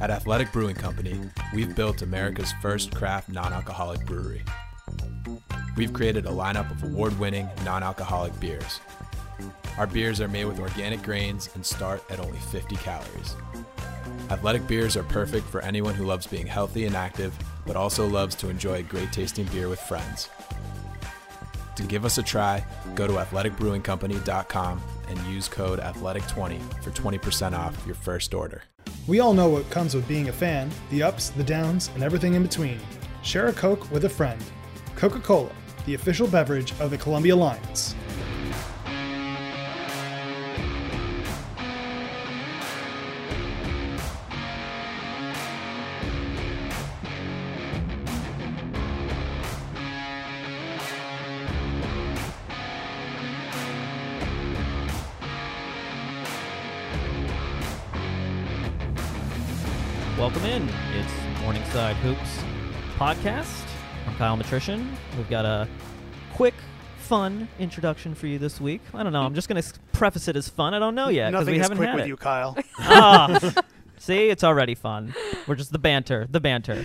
At Athletic Brewing Company, we've built America's first craft non alcoholic brewery. We've created a lineup of award winning non alcoholic beers. Our beers are made with organic grains and start at only 50 calories. Athletic beers are perfect for anyone who loves being healthy and active, but also loves to enjoy a great tasting beer with friends. To give us a try, go to athleticbrewingcompany.com and use code ATHLETIC20 for 20% off your first order. We all know what comes with being a fan the ups, the downs, and everything in between. Share a Coke with a friend. Coca Cola, the official beverage of the Columbia Lions. Podcast. I'm Kyle Matrician. We've got a quick, fun introduction for you this week. I don't know. I'm just going to preface it as fun. I don't know yet because we haven't quick had with it. you, Kyle. Ah, see, it's already fun. We're just the banter, the banter.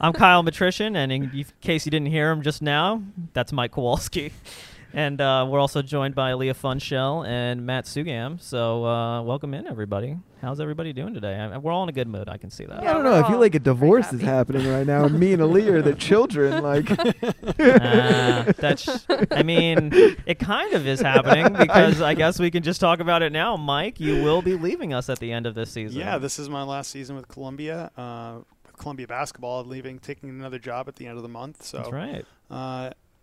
I'm Kyle Matrician, and in case you didn't hear him just now, that's Mike Kowalski. And uh, we're also joined by Leah Funshell and Matt Sugam. So uh, welcome in, everybody. How's everybody doing today? I, we're all in a good mood. I can see that. I don't know. I feel like a divorce is happening right now. and Me and Aaliyah are the children. Like, Uh, that's. I mean, it kind of is happening because I guess we can just talk about it now. Mike, you will be leaving us at the end of this season. yeah, this is my last season with Columbia. Uh, with Columbia basketball, leaving, taking another job at the end of the month. So that's right.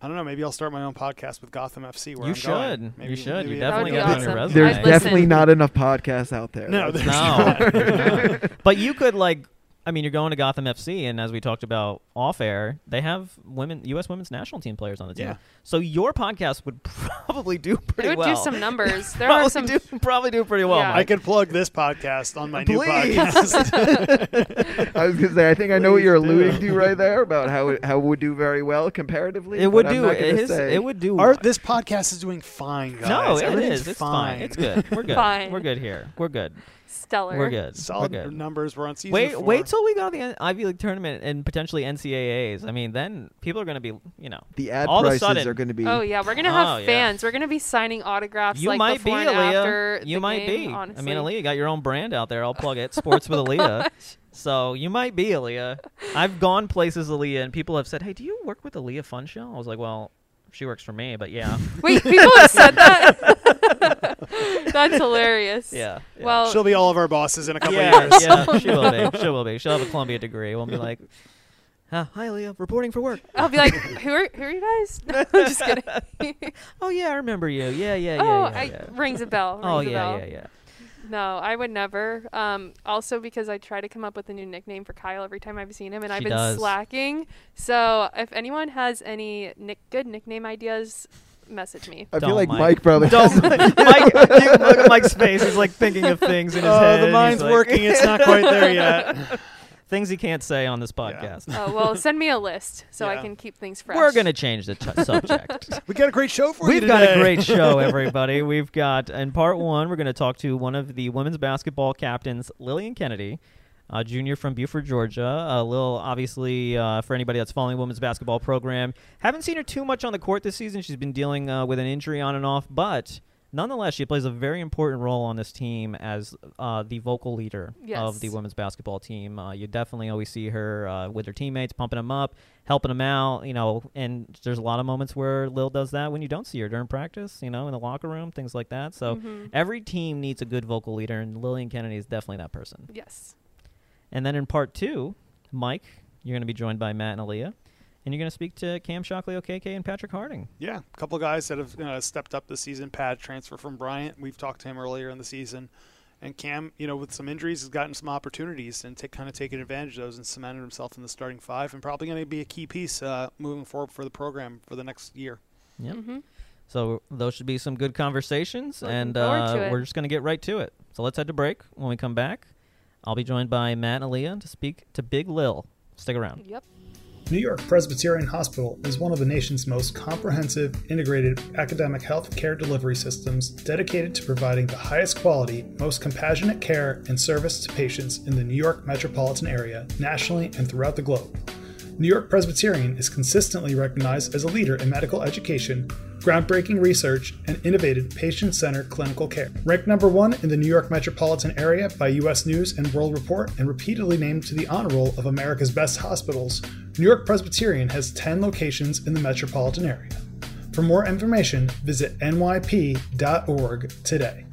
I don't know. Maybe I'll start my own podcast with Gotham FC. Where You I'm should. Going. You Maybe, should. You definitely I'll got it do on your resume. there's I'd definitely listen. not enough podcasts out there. No, there's No. not. but you could like. I mean, you're going to Gotham FC, and as we talked about off air, they have women, U.S. women's national team players on the team. Yeah. So your podcast would probably do pretty It would well. do some numbers. There probably are some. do, probably do pretty well. Yeah. I Mike. could plug this podcast on my new podcast. I was gonna say. I think I know what you're Please do. alluding to right there about how it, how it would do very well comparatively. It would do. not gonna It, is, say. it would do. Our, this podcast is doing fine, guys. no, it Everything's is. It's fine. fine. It's good. We're good. Fine. We're good here. We're good. Stellar. We're good. Solid We're good. numbers. We're on season Wait, four. wait till we go to the N- Ivy League tournament and potentially NCAA's. I mean, then people are going to be, you know, the ad all of a prices sudden- are going to be. Oh yeah, we're gonna have Oh, yeah. fans. We're gonna be signing autographs you like might be before and Aaliyah. after you the might game, be. Honestly. I mean, Aaliyah got your own brand out there. I'll plug it. Sports with oh Aaliyah. So you might be Aaliyah. I've gone places Aaliyah, and people have said, "Hey, do you work with Aaliyah Fun Show?" I was like, "Well, she works for me, but yeah, Wait, people have said that. That's hilarious. yeah." yeah. Well, She'll be all of our bosses in a couple yeah, of years. yeah, she will be. She will be. She'll have a Columbia degree. We'll be like, uh, "Hi, Aaliyah, reporting for work." I'll be like, who are who are you guys? No, I'm just kidding. Oh yeah, I remember you. Yeah, yeah, yeah, oh, yeah. I, rings a bell. Rings Oh a yeah, yeah, yeah. No, I would never. Um, also because I try to come up with a new nickname for Kyle every time I've seen him, and I've been does. slacking. So if anyone has any nick- good nickname ideas, message me. I Don't, feel like Mike. Mike, probably. Don't has- Mike, you look at Mike's face. He's like thinking of things in his head. Oh, head. the He's mind's like- working. It's not quite there yet. Things he can't say on this podcast. oh well, send me a list so I Yeah. can keep things fresh. We're gonna change the t- subject. We got a great show for you We've got today. a great show, everybody. We've got in part one, we're going to talk to one of the women's basketball captains, Lillian Kennedy, a junior from Buford, Georgia. A little, obviously, uh, for anybody that's following women's basketball program, haven't seen her too much on the court this season. She's been dealing uh, with an injury on and off, but nonetheless, she plays a very important role on this team as uh, the vocal leader of the women's basketball team. Uh, you definitely always see her uh, with her teammates, pumping them up, helping them out. You know, and there's a lot of moments where Lil does that when you don't see her during practice. You know, in the locker room, things like that. So Mhm. every team needs a good vocal leader, and Lillian Kennedy is definitely that person. Yes. And then in part two, Mike, you're going to be joined by Matt and Aaliyah, and you're going to speak to Cam Shockley-Okeke, and Patrick Harding. Yeah, a couple of guys that have uh, stepped up this season. Pat transfer from Bryant. We've talked to him earlier in the season. And Cam, you know, with some injuries, has gotten some opportunities and take, kind of taken advantage of those and cemented himself in the starting five and probably going to be a key piece uh, moving forward for the program for the next year. Yep. hmm So those should be some good conversations, Looking and uh, we're just going to get right to it. So let's head to break. When we come back, I'll be joined by Matt and Aaliyah to speak to Big Lil. Stick around. Yep. New York Presbyterian Hospital is one of the nation's most comprehensive, integrated academic health care delivery systems dedicated to providing the highest quality, most compassionate care and service to patients in the New York metropolitan area, nationally, and throughout the globe. New York Presbyterian is consistently recognized as a leader in medical education, groundbreaking research, and innovative patient centered clinical care. Ranked number one in the New York metropolitan area by U.S. News and World Report and repeatedly named to the honor roll of America's best hospitals, New York Presbyterian has 10 locations in the metropolitan area. For more information, visit nyp.org today.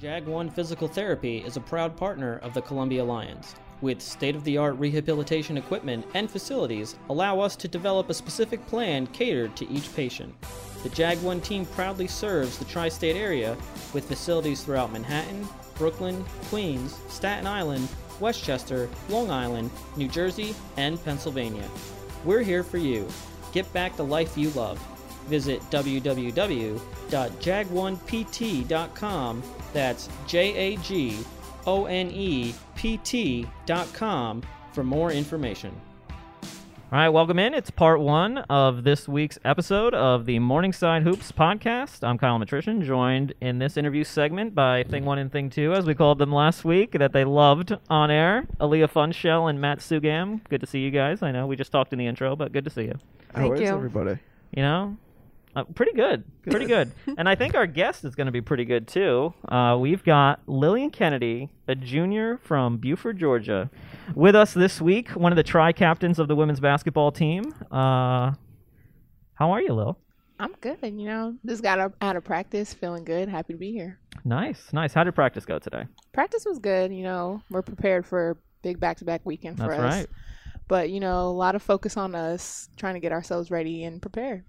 Jag One Physical Therapy is a proud partner of the Columbia Lions with state of the art rehabilitation equipment and facilities, allow us to develop a specific plan catered to each patient. The Jag 1 team proudly serves the tri state area with facilities throughout Manhattan, Brooklyn, Queens, Staten Island, Westchester, Long Island, New Jersey, and Pennsylvania. We're here for you. Get back the life you love. Visit www.jag1pt.com. That's J A G O N E P T.com for more information. All right, welcome in. It's part one of this week's episode of the Morningside Hoops podcast. I'm Kyle Matrician, joined in this interview segment by Thing One and Thing Two, as we called them last week, that they loved on air. Aaliyah Funshell and Matt Sugam. Good to see you guys. I know we just talked in the intro, but good to see you. How Thank is you. everybody? You know, uh, pretty good, pretty good. and I think our guest is going to be pretty good too. Uh, we've got Lillian Kennedy, a junior from Buford, Georgia, with us this week. One of the tri captains of the women's basketball team. Uh, how are you, Lil? I'm good. You know, just got out of practice, feeling good, happy to be here. Nice, nice. How did practice go today? Practice was good. You know, we're prepared for a big back-to-back weekend for That's us. right. But you know, a lot of focus on us trying to get ourselves ready and prepared.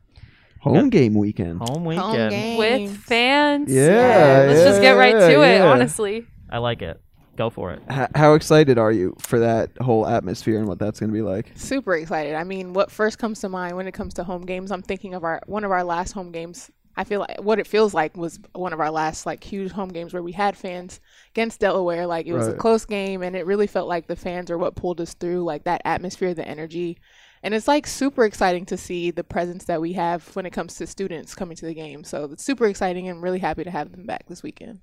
Home game weekend. Home Home weekend. game. with fans. Yeah, Let's just get right to it, honestly. I like it. Go for it. H- how excited are you for that whole atmosphere and what that's going to be like? Super excited. I mean, what first comes to mind when it comes to home games? I'm thinking of our one of our last home games. I feel like what it feels like was one of our last like huge home games where we had fans against Delaware. Like it was a close game, and it really felt like the fans are what pulled us through. Like that atmosphere, the energy, and it's like super exciting to see the presence that we have when it comes to students coming to the game. So it's super exciting, and really happy to have them back this weekend.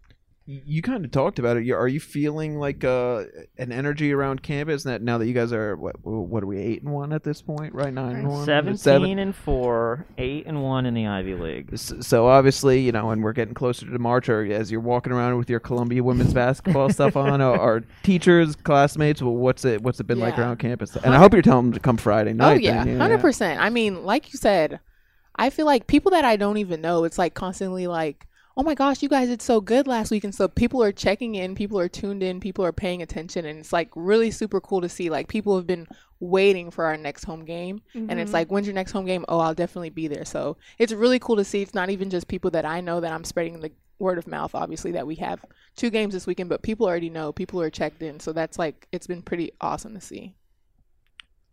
Y- You kind of talked about it. Are you feeling like uh, an energy around campus that now that you guys are what? What are we eight and one at this point? Right, nine and one. Seventeen Seven- and four, eight and one in the Ivy League. S- So obviously, you know, and we're getting closer to March, or as you're walking around with your Columbia women's basketball stuff on, are, are teachers, classmates, well, what's it, what's it been like around campus? And I hope you're telling them to come Friday night. oh yeah, then, hundred percent. I mean, like you said, I feel like people that I don't even know, it's like constantly like, oh my gosh, you guys did so good last week, and so people are checking in, people are tuned in, people are paying attention, and it's like really super cool to see. Like people have been waiting for our next home game, and it's Mhm. like, when's your next home game? Oh, I'll definitely be there. So it's really cool to see. It's not even just people that I know that I'm spreading the word of mouth. Obviously, that we have two games this weekend, but people already know, people are checked in. So that's like, it's been pretty awesome to see.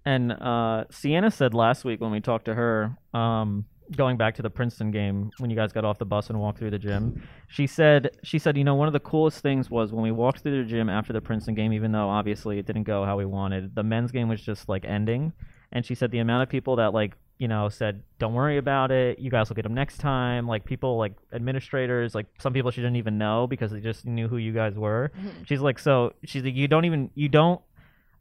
And uh, Sienna said last week when we talked to her, um, going back to the Princeton game when you guys got off the bus and walked through the gym, she said she said you know one of the coolest things was when we walked through the gym after the Princeton game, even though obviously it didn't go how we wanted, the men's game was just like ending, and she said the amount of people that like you know said don't worry about it, you guys will get them next time, like people like administrators, like some people she didn't even know because they just knew who you guys were. Mm-hmm. She's like so she's like you don't even you don't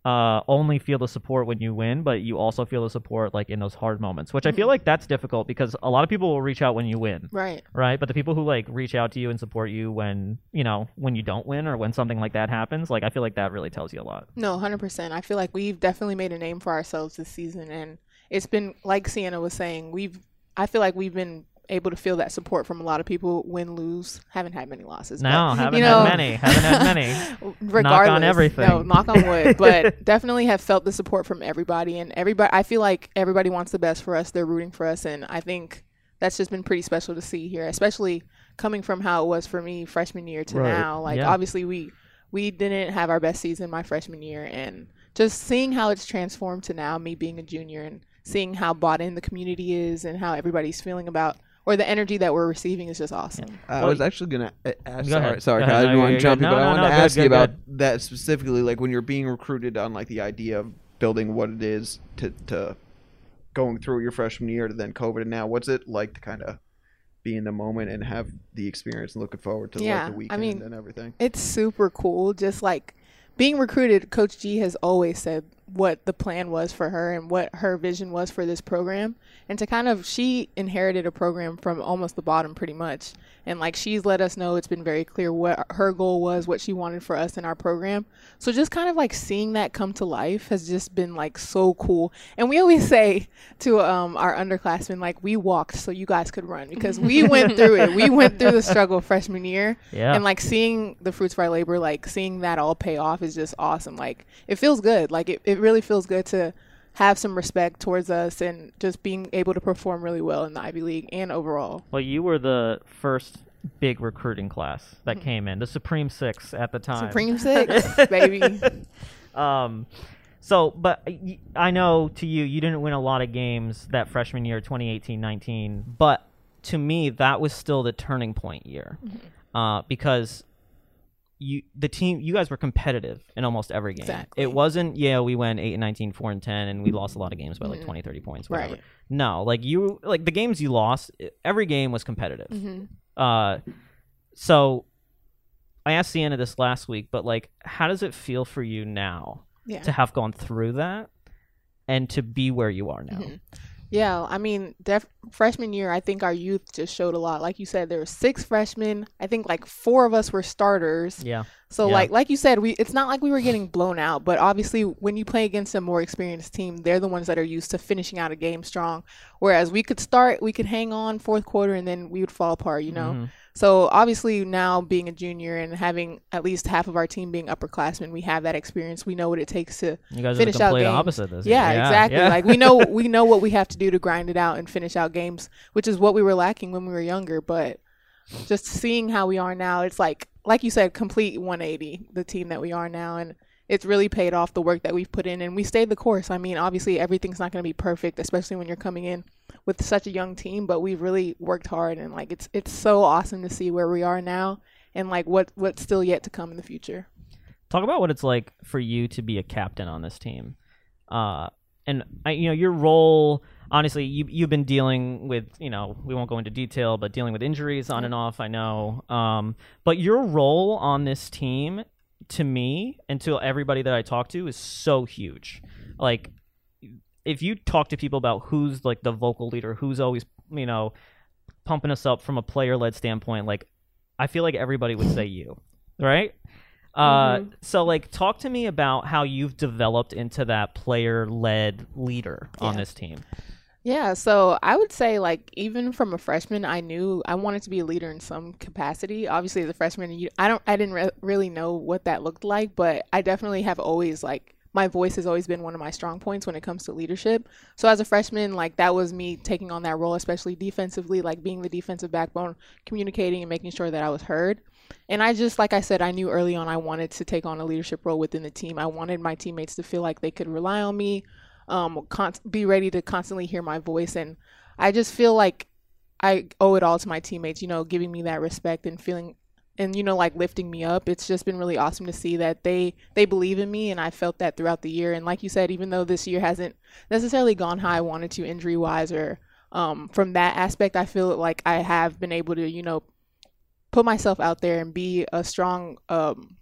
uh, only feel the support when you win, but you also feel the support like in those hard moments, which I feel Mhm. like that's difficult because a lot of people will reach out when you win, Right. right? But the people who like reach out to you and support you when you know when you don't win or when something like that happens, like I feel like that really tells you a lot. No, hundred percent. I feel like we've definitely made a name for ourselves this season, and it's been like Sienna was saying. We've, I feel like we've been able to feel that support from a lot of people. Win, lose, haven't had many losses. but, No, haven't you had many, haven't had many. Regardless, on everything. No, knock on wood. But definitely have felt the support from everybody, and everybody. I feel like everybody wants the best for us. They're rooting for us, and I think that's just been pretty special to see here, especially coming from how it was for me freshman year to Right. now. Like Yeah. obviously we we didn't have our best season my freshman year, and just seeing how it's transformed to now me being a junior and seeing how bought in the community is and how everybody's feeling about or the energy that we're receiving is just awesome. I Well, was actually gonna uh, ask. Go Sorry, ahead. sorry, ahead. I didn't No, want to jump good. you, but No, I wanted no, to good, ask you good, about good. that specifically. Like when you're being recruited on like the idea of building what it is to to going through your freshman year to then COVID and now. What's it like to kind of be in the moment and have the experience and looking forward to Yeah, like the I weekend mean, and everything? It's super cool. Just like being recruited, Coach G has always said what the plan was for her and what her vision was for this program. And to kind of, she inherited a program from almost the bottom pretty much. And like she's let us know it's been very clear what her goal was, what she wanted for us in our program. So just kind of like seeing that come to life has just been like so cool. And we always say to um, our underclassmen, like, we walked so you guys could run because we went through it. We went through the struggle freshman year. Yeah. And like seeing the fruits of our labor, like seeing that all pay off is just awesome. Like it feels good. Like it, it really feels good to have some respect towards us and just being able to perform really well in the Ivy League and overall. Well, you were the first big recruiting class that came in, the Supreme Six at the time. Supreme Six, baby. Um, so, but I know to you, you didn't win a lot of games that freshman year, 2018-19. But to me, that was still the turning point year, uh, because you the team you guys were competitive in almost every game. Exactly. It wasn't yeah we went 8 and 19, 4 and 10 and we lost a lot of games by like 20, 30 points whatever. Right. No, like you like the games you lost, every game was competitive. Mhm. Uh so I asked Sienna this last week, but like how does it feel for you now Yeah. to have gone through that and to be where you are now? Mhm. Yeah, I mean, def- freshman year, I think our youth just showed a lot. Like you said, there were six freshmen. I think like four of us were starters. Yeah. So Yeah. like like you said, we it's not like we were getting blown out, but obviously when you play against a more experienced team, they're the ones that are used to finishing out a game strong. Whereas we could start, we could hang on fourth quarter, and then we would fall apart. You know. Mhm. So obviously now being a junior and having at least half of our team being upperclassmen, we have that experience. We know what it takes to You guys finish are the out games. opposite this. Yeah, Yeah, exactly. yeah. Like we know we know what we have to do to grind it out and finish out games, which is what we were lacking when we were younger. But just seeing how we are now, it's like like you said, complete 180. The team that we are now, and it's really paid off the work that we've put in, and we stayed the course. I mean, obviously everything's not going to be perfect, especially when you're coming in with such a young team. But we've really worked hard, and like it's it's so awesome to see where we are now, and like what what's still yet to come in the future. Talk about what it's like for you to be a captain on this team. Uh, and I, you know, your role. Honestly, you you've been dealing with, you know, we won't go into detail, but dealing with injuries on and off. I know. Um, but your role on this team, to me and to everybody that I talk to, is so huge. Like, if you talk to people about who's like the vocal leader, who's always, you know, pumping us up from a player-led standpoint, like, I feel like everybody would say you, right? Uh, Mm-hmm. so like, talk to me about how you've developed into that player-led leader on this team. Yeah, so I would say like even from a freshman, I knew I wanted to be a leader in some capacity. Obviously, as a freshman, you, I don't, I didn't re- really know what that looked like, but I definitely have always like my voice has always been one of my strong points when it comes to leadership. So as a freshman, like that was me taking on that role, especially defensively, like being the defensive backbone, communicating and making sure that I was heard. And I just, like I said, I knew early on I wanted to take on a leadership role within the team. I wanted my teammates to feel like they could rely on me, um, con- be ready to constantly hear my voice. And I just feel like I owe it all to my teammates, you know, giving me that respect and feeling and you know like lifting me up it's just been really awesome to see that they they believe in me and i felt that throughout the year and like you said even though this year hasn't necessarily gone how i wanted to injury wise or um, from that aspect i feel like i have been able to you know put myself out there and be a strong um,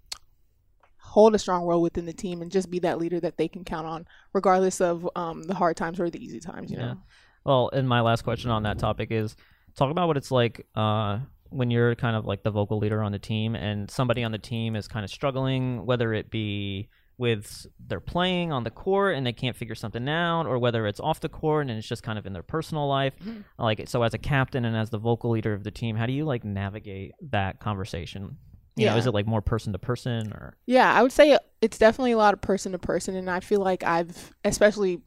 hold a strong role within the team and just be that leader that they can count on regardless of um, the hard times or the easy times you Yeah. know Well, and my last question on that topic is talk about what it's like uh, when you're kind of like the vocal leader on the team and somebody on the team is kind of struggling, whether it be with they're playing on the court and they can't figure something out, or whether it's off the court and it's just kind of in their personal life. Like, so as a captain and as the vocal leader of the team, how do you like navigate that conversation? You know, Yeah. is it like more person to person or? Yeah, I would say it's definitely a lot of person to person, and I feel like I've, especially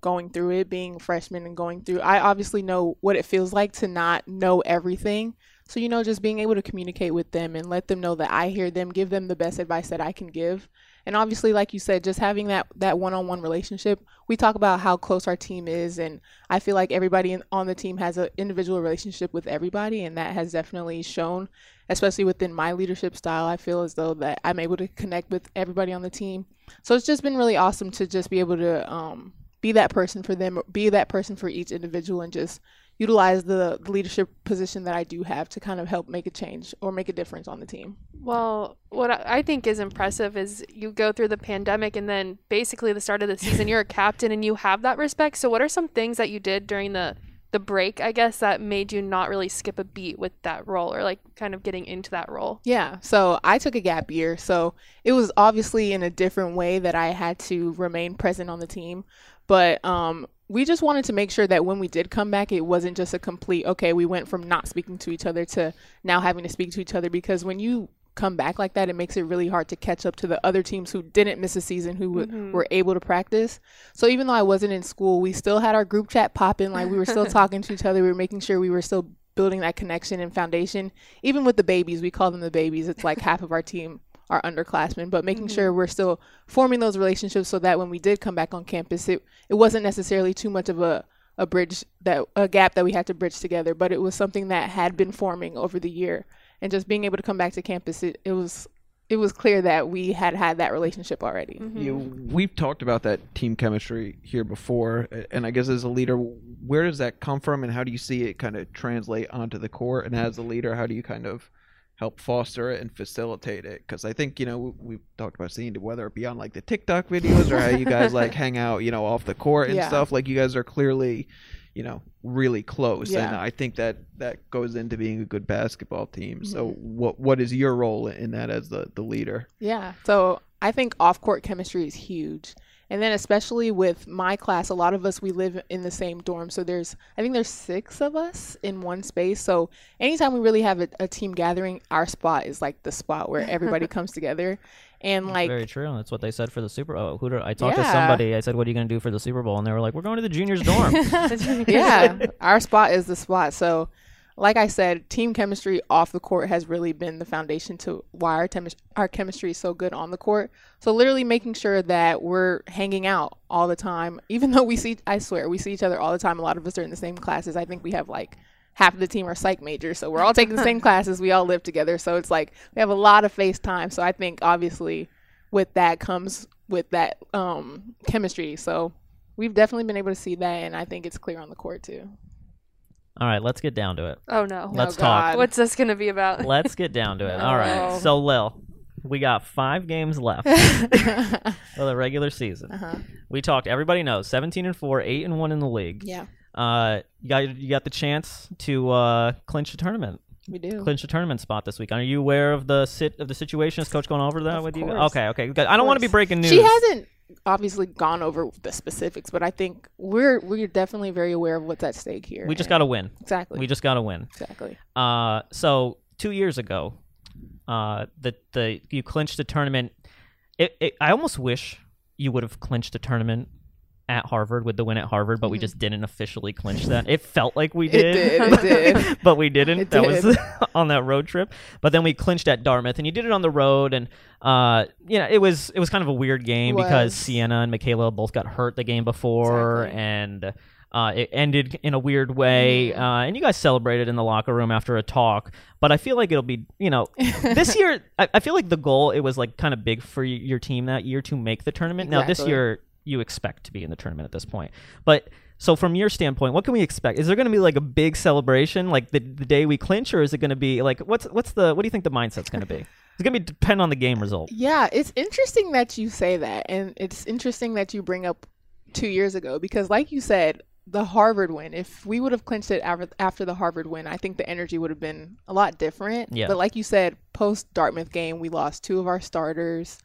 going through it, being a freshman and going through, I obviously know what it feels like to not know everything. So, you know, just being able to communicate with them and let them know that I hear them, give them the best advice that I can give. And obviously, like you said, just having that that one-on-one relationship. We talk about how close our team is, and I feel like everybody on the team has an individual relationship with everybody, and that has definitely shown, especially within my leadership style. I feel as though that I'm able to connect with everybody on the team. So it's just been really awesome to just be able to um, be that person for them, be that person for each individual, and just utilize the, the leadership position that I do have to kind of help make a change or make a difference on the team. Well, what I I think is impressive is you go through the pandemic and then basically the start of the season, you're a captain and you have that respect. So, what are some things that you did during the the break, I guess, that made you not really skip a beat with that role or like kind of getting into that role? Yeah, so I took a gap year. So it was obviously in a different way that I had to remain present on the team. But um, we just wanted to make sure that when we did come back, it wasn't just a complete, okay, we went from not speaking to each other to now having to speak to each other. Because when you come back like that, it makes it really hard to catch up to the other teams who didn't miss a season, who w- mm-hmm. were able to practice. So even though I wasn't in school, we still had our group chat popping. Like we were still talking to each other. We were making sure we were still building that connection and foundation. Even with the babies, we call them the babies. It's like half of our team are underclassmen, but making mm-hmm. sure we're still forming those relationships so that when we did come back on campus, it, it wasn't necessarily too much of a, a bridge that a gap that we had to bridge together, but it was something that had been forming over the year. And just being able to come back to campus, it, it was it was clear that we had had that relationship already. Mm-hmm. You, we've talked about that team chemistry here before, and I guess as a leader, where does that come from, and how do you see it kind of translate onto the court? And as a leader, how do you kind of help foster it and facilitate it? Because I think you know we- we've talked about seeing whether it be on like the TikTok videos or how you guys like hang out, you know, off the court and Yeah. stuff. Like you guys are clearly, you know, really close, and I think that that goes into being a good basketball team. So Mm-hmm. what what is your role in that as the the leader? Yeah. So I think off court chemistry is huge. And then especially with my class, a lot of us we live in the same dorm. So there's I think there's six of us in one space. So anytime we really have a, a team gathering, our spot is like the spot where everybody comes together. And like Very true. That's what they said for the Super Bowl. Who did I talked to somebody? I said, "What are you going to do for the Super Bowl?" And they were like, "We're going to the juniors dorm." yeah, our spot is the spot. So, like I said, team chemistry off the court has really been the foundation to why our, our chemistry is so good on the court. So, literally making sure that we're hanging out all the time, even though we see, I swear, we see each other all the time. A lot of us are in the same classes. I think we have like half of the team are psych majors. So, we're all taking the same classes. We all live together. So, it's like we have a lot of face time. So, I think obviously with that comes with that um, chemistry. So, we've definitely been able to see that. And I think it's clear on the court too. All right, let's get down to it. Oh no. Let's Oh, talk. What's this going to be about? Let's get down to it. All right. Oh. So, Lil, we got five games left of the regular season. Uh-huh. We talked. Everybody knows, seventeen and four, eight and one in the league. Yeah, Uh, you got you got the chance to uh, clinch the tournament, we do. clinch the tournament spot this week. Are you aware of the sit of the situation? Is Coach going over that Of with you? Okay, okay. good. I don't want to be breaking news. She hasn't obviously gone over the specifics, but I think we're we're definitely very aware of what's at stake here. We just got to win. exactly. We just got to win. exactly. Uh, so two years ago, uh, the the you clinched the tournament. It, it, I almost wish you would have clinched the tournament at Harvard with the win at Harvard, but we just didn't officially clinch that. It felt like we Mm-hmm. It did. did, it did. but we didn't. It that was on that road trip. But then we clinched at Dartmouth, and you did it on the road, and uh, you know, it was it was kind of a weird game because Sienna and Michaela both got hurt the game before, Exactly. and uh, it ended in a weird way. Mm-hmm. Uh, and you guys celebrated in the locker room after a talk. But I feel like it'll be, you know, this year. I, I feel like the goal it was like kind of big for y- your team that year to make the tournament. Now this year you expect to be in the tournament at this point, but. So from your standpoint, what can we expect? Is there going to be like a big celebration, like the, the day we clinch, or is it going to be like what's what's the what do you think the mindset's going to be? It's going to be depend on the game result. Yeah, it's interesting that you say that, and it's interesting that you bring up two years ago because, like you said, the Harvard win. If we would have clinched it after, after the Harvard win, I think the energy would have been a lot different. Yeah. But like you said, post Dartmouth game, we lost two of our starters.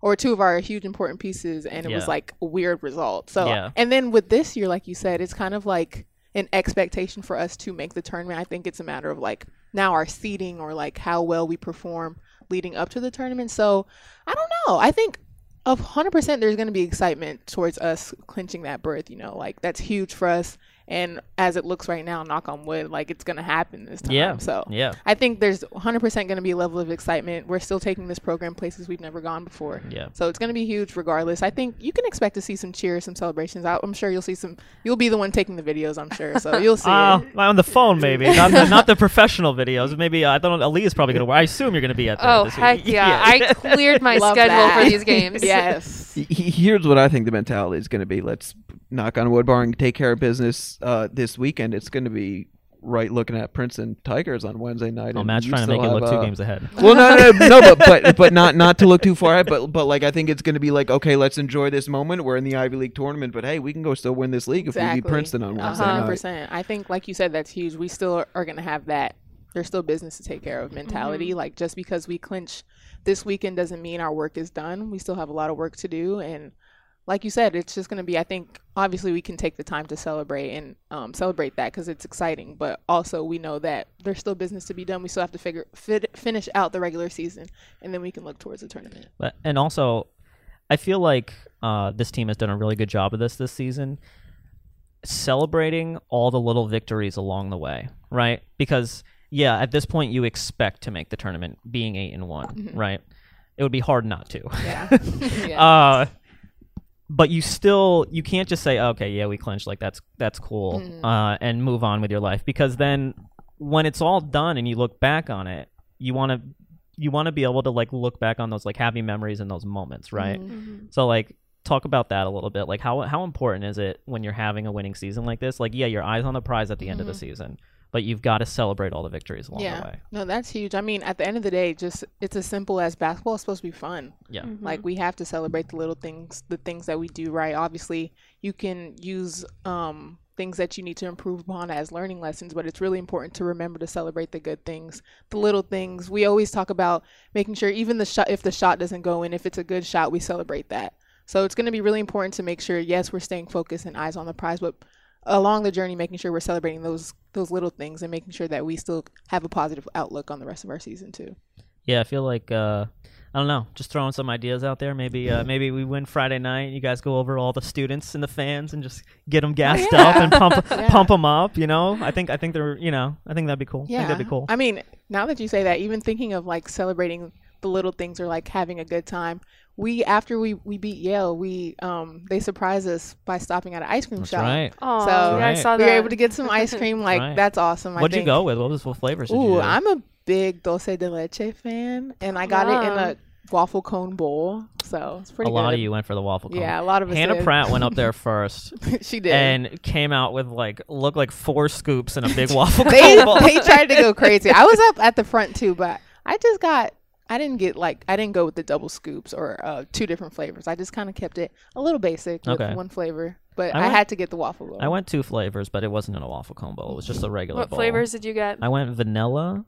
Or two of our huge important pieces, and it Yeah. was like a weird result. So, Yeah. and then with this year, like you said, it's kind of like an expectation for us to make the tournament. I think it's a matter of like now our seeding or like how well we perform leading up to the tournament. So I don't know. I think of 100% there's going to be excitement towards us clinching that berth, you know, like that's huge for us. And as it looks right now, knock on wood, like it's gonna happen this time. Yeah. So Yeah. I think there's 100% going to be a level of excitement. We're still taking this program places we've never gone before. Yeah. So it's going to be huge regardless. I think you can expect to see some cheers, some celebrations. I- I'm sure you'll see some. You'll be the one taking the videos, I'm sure. So you'll see Uh, it. on the phone, maybe not the, not the professional videos. Maybe uh, I don't know. Ali is probably gonna. I assume you're gonna be at. There Oh this heck week. yeah! I cleared my schedule that. for these games. yes. He- he- Here's what I think the mentality is going to be. Let's knock on wood, barring take care of business uh, this weekend. It's going to be right looking at Princeton Tigers on Wednesday night. Oh, and Matt's trying to make it look have, two uh, games ahead. Well, no, no, no, no, but but but not not to look too far ahead. But but like I think it's going to be like okay, let's enjoy this moment. We're in the Ivy League tournament, but hey, we can go still win this league if we beat Princeton on Wednesday hundred night. percent. I think, like you said, that's huge. We still are going to have that. There's still business to take care of mentality. Like just because we clinch this weekend doesn't mean our work is done. We still have a lot of work to do, and like you said, it's just going to be. I think obviously we can take the time to celebrate and um, celebrate that because it's exciting. But also we know that there's still business to be done. We still have to figure fit, finish out the regular season, and then we can look towards the tournament. But and also, I feel like uh, this team has done a really good job of this this season, celebrating all the little victories along the way, right? Because yeah, at this point you expect to make the tournament, being eight and one, right? It would be hard not to. Yeah. yeah. Uh, but you still you can't just say oh, okay yeah we clinched like that's that's cool mm. uh, and move on with your life because then when it's all done and you look back on it you want to you want to be able to like look back on those like happy memories and those moments right? Mm-hmm. Mm-hmm. So like talk about that a little bit. Like how how important is it when you're having a winning season like this? Like yeah your eyes on the prize at the end of the mm-hmm. season but you've got to celebrate all the victories along the way Yeah, No, that's huge. I mean, at the end of the day, just it's as simple as basketball is supposed to be fun. yeah Like we have to celebrate the little things, the things that we do right. Obviously, you can use um things that you need to improve upon as learning lessons, but it's really important to remember to celebrate the good things, the little things. We always talk about making sure even the shot if the shot doesn't go in, if it's a good shot, we celebrate that. So it's going to be really important to make sure yes, we're staying focused and eyes on the prize, but along the journey making sure we're celebrating those those little things and making sure that we still have a positive outlook on the rest of our season too. Yeah, I feel like uh, I don't know, just throwing some ideas out there. Maybe uh, maybe we win Friday night. You guys go over all the students and the fans and just get them gassed up and pump Yeah. pump them up. You know, I think I think they're you know I think that'd be cool. I Yeah, think that'd be cool. I mean, now that you say that, even thinking of like celebrating the little things or like having a good time. We after we we beat Yale, we um they surprised us by stopping at an ice cream That's shop. right. Oh, So- yeah, I Right. saw We were able to get some ice cream. Like Right. that's awesome. What'd you think. go with? What was what flavors? Did you Ooh. I'm a big dulce de leche fan, and I got it in a waffle cone bowl, so it's pretty. a pretty lot good. of you went for the waffle cone. Yeah, a lot of us Hannah did. Pratt went up there first she did. and came out with like looked like four scoops and a big waffle they cone bowl. they tried to go crazy. I was up at the front too, but I just got I didn't get like I didn't go with the double scoops or uh, two different flavors. I just kind of kept it a little basic with Okay. one flavor, but I I, went- had to get the waffle bowl. I went two flavors, but it wasn't in a waffle cone bowl. It was just a regular What bowl. flavors did you get? I went vanilla.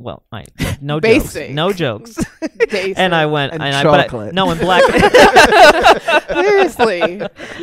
Well, I no jokes. Basic. No jokes. Basic. and I went And and, I but I- chocolate. no, and black. seriously.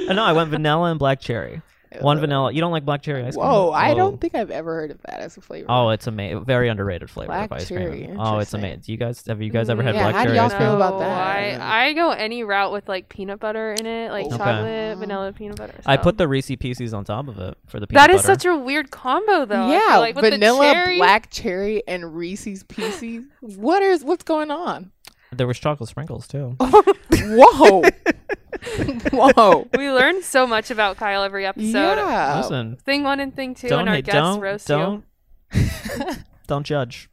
No, I went vanilla and black cherry. One vanilla. You don't like black cherry ice cream? Whoa, I don't think I've ever heard of that as a flavor. Oh, it's amazing. Very underrated flavor Black of ice cherry, cream. Oh, it's interesting. amazing. Do you guys have you guys ever had mm, Yeah, black how do cherry y'all ice cream? feel about that? I, I go any route with like peanut butter in it, like Okay. chocolate, vanilla, peanut butter. I so. put the Reese Pieces on top of it for the peanut butter. That is such a weird combo, though. I yeah, like with vanilla, the cherry, black cherry, and Reese's Pieces. what is what's going on? There was chocolate sprinkles too. Whoa, whoa. We learn so much about Kyle every episode. yeah. Listen, Thing one and thing 2 don't and our hate- guests don't roast don't don't judge.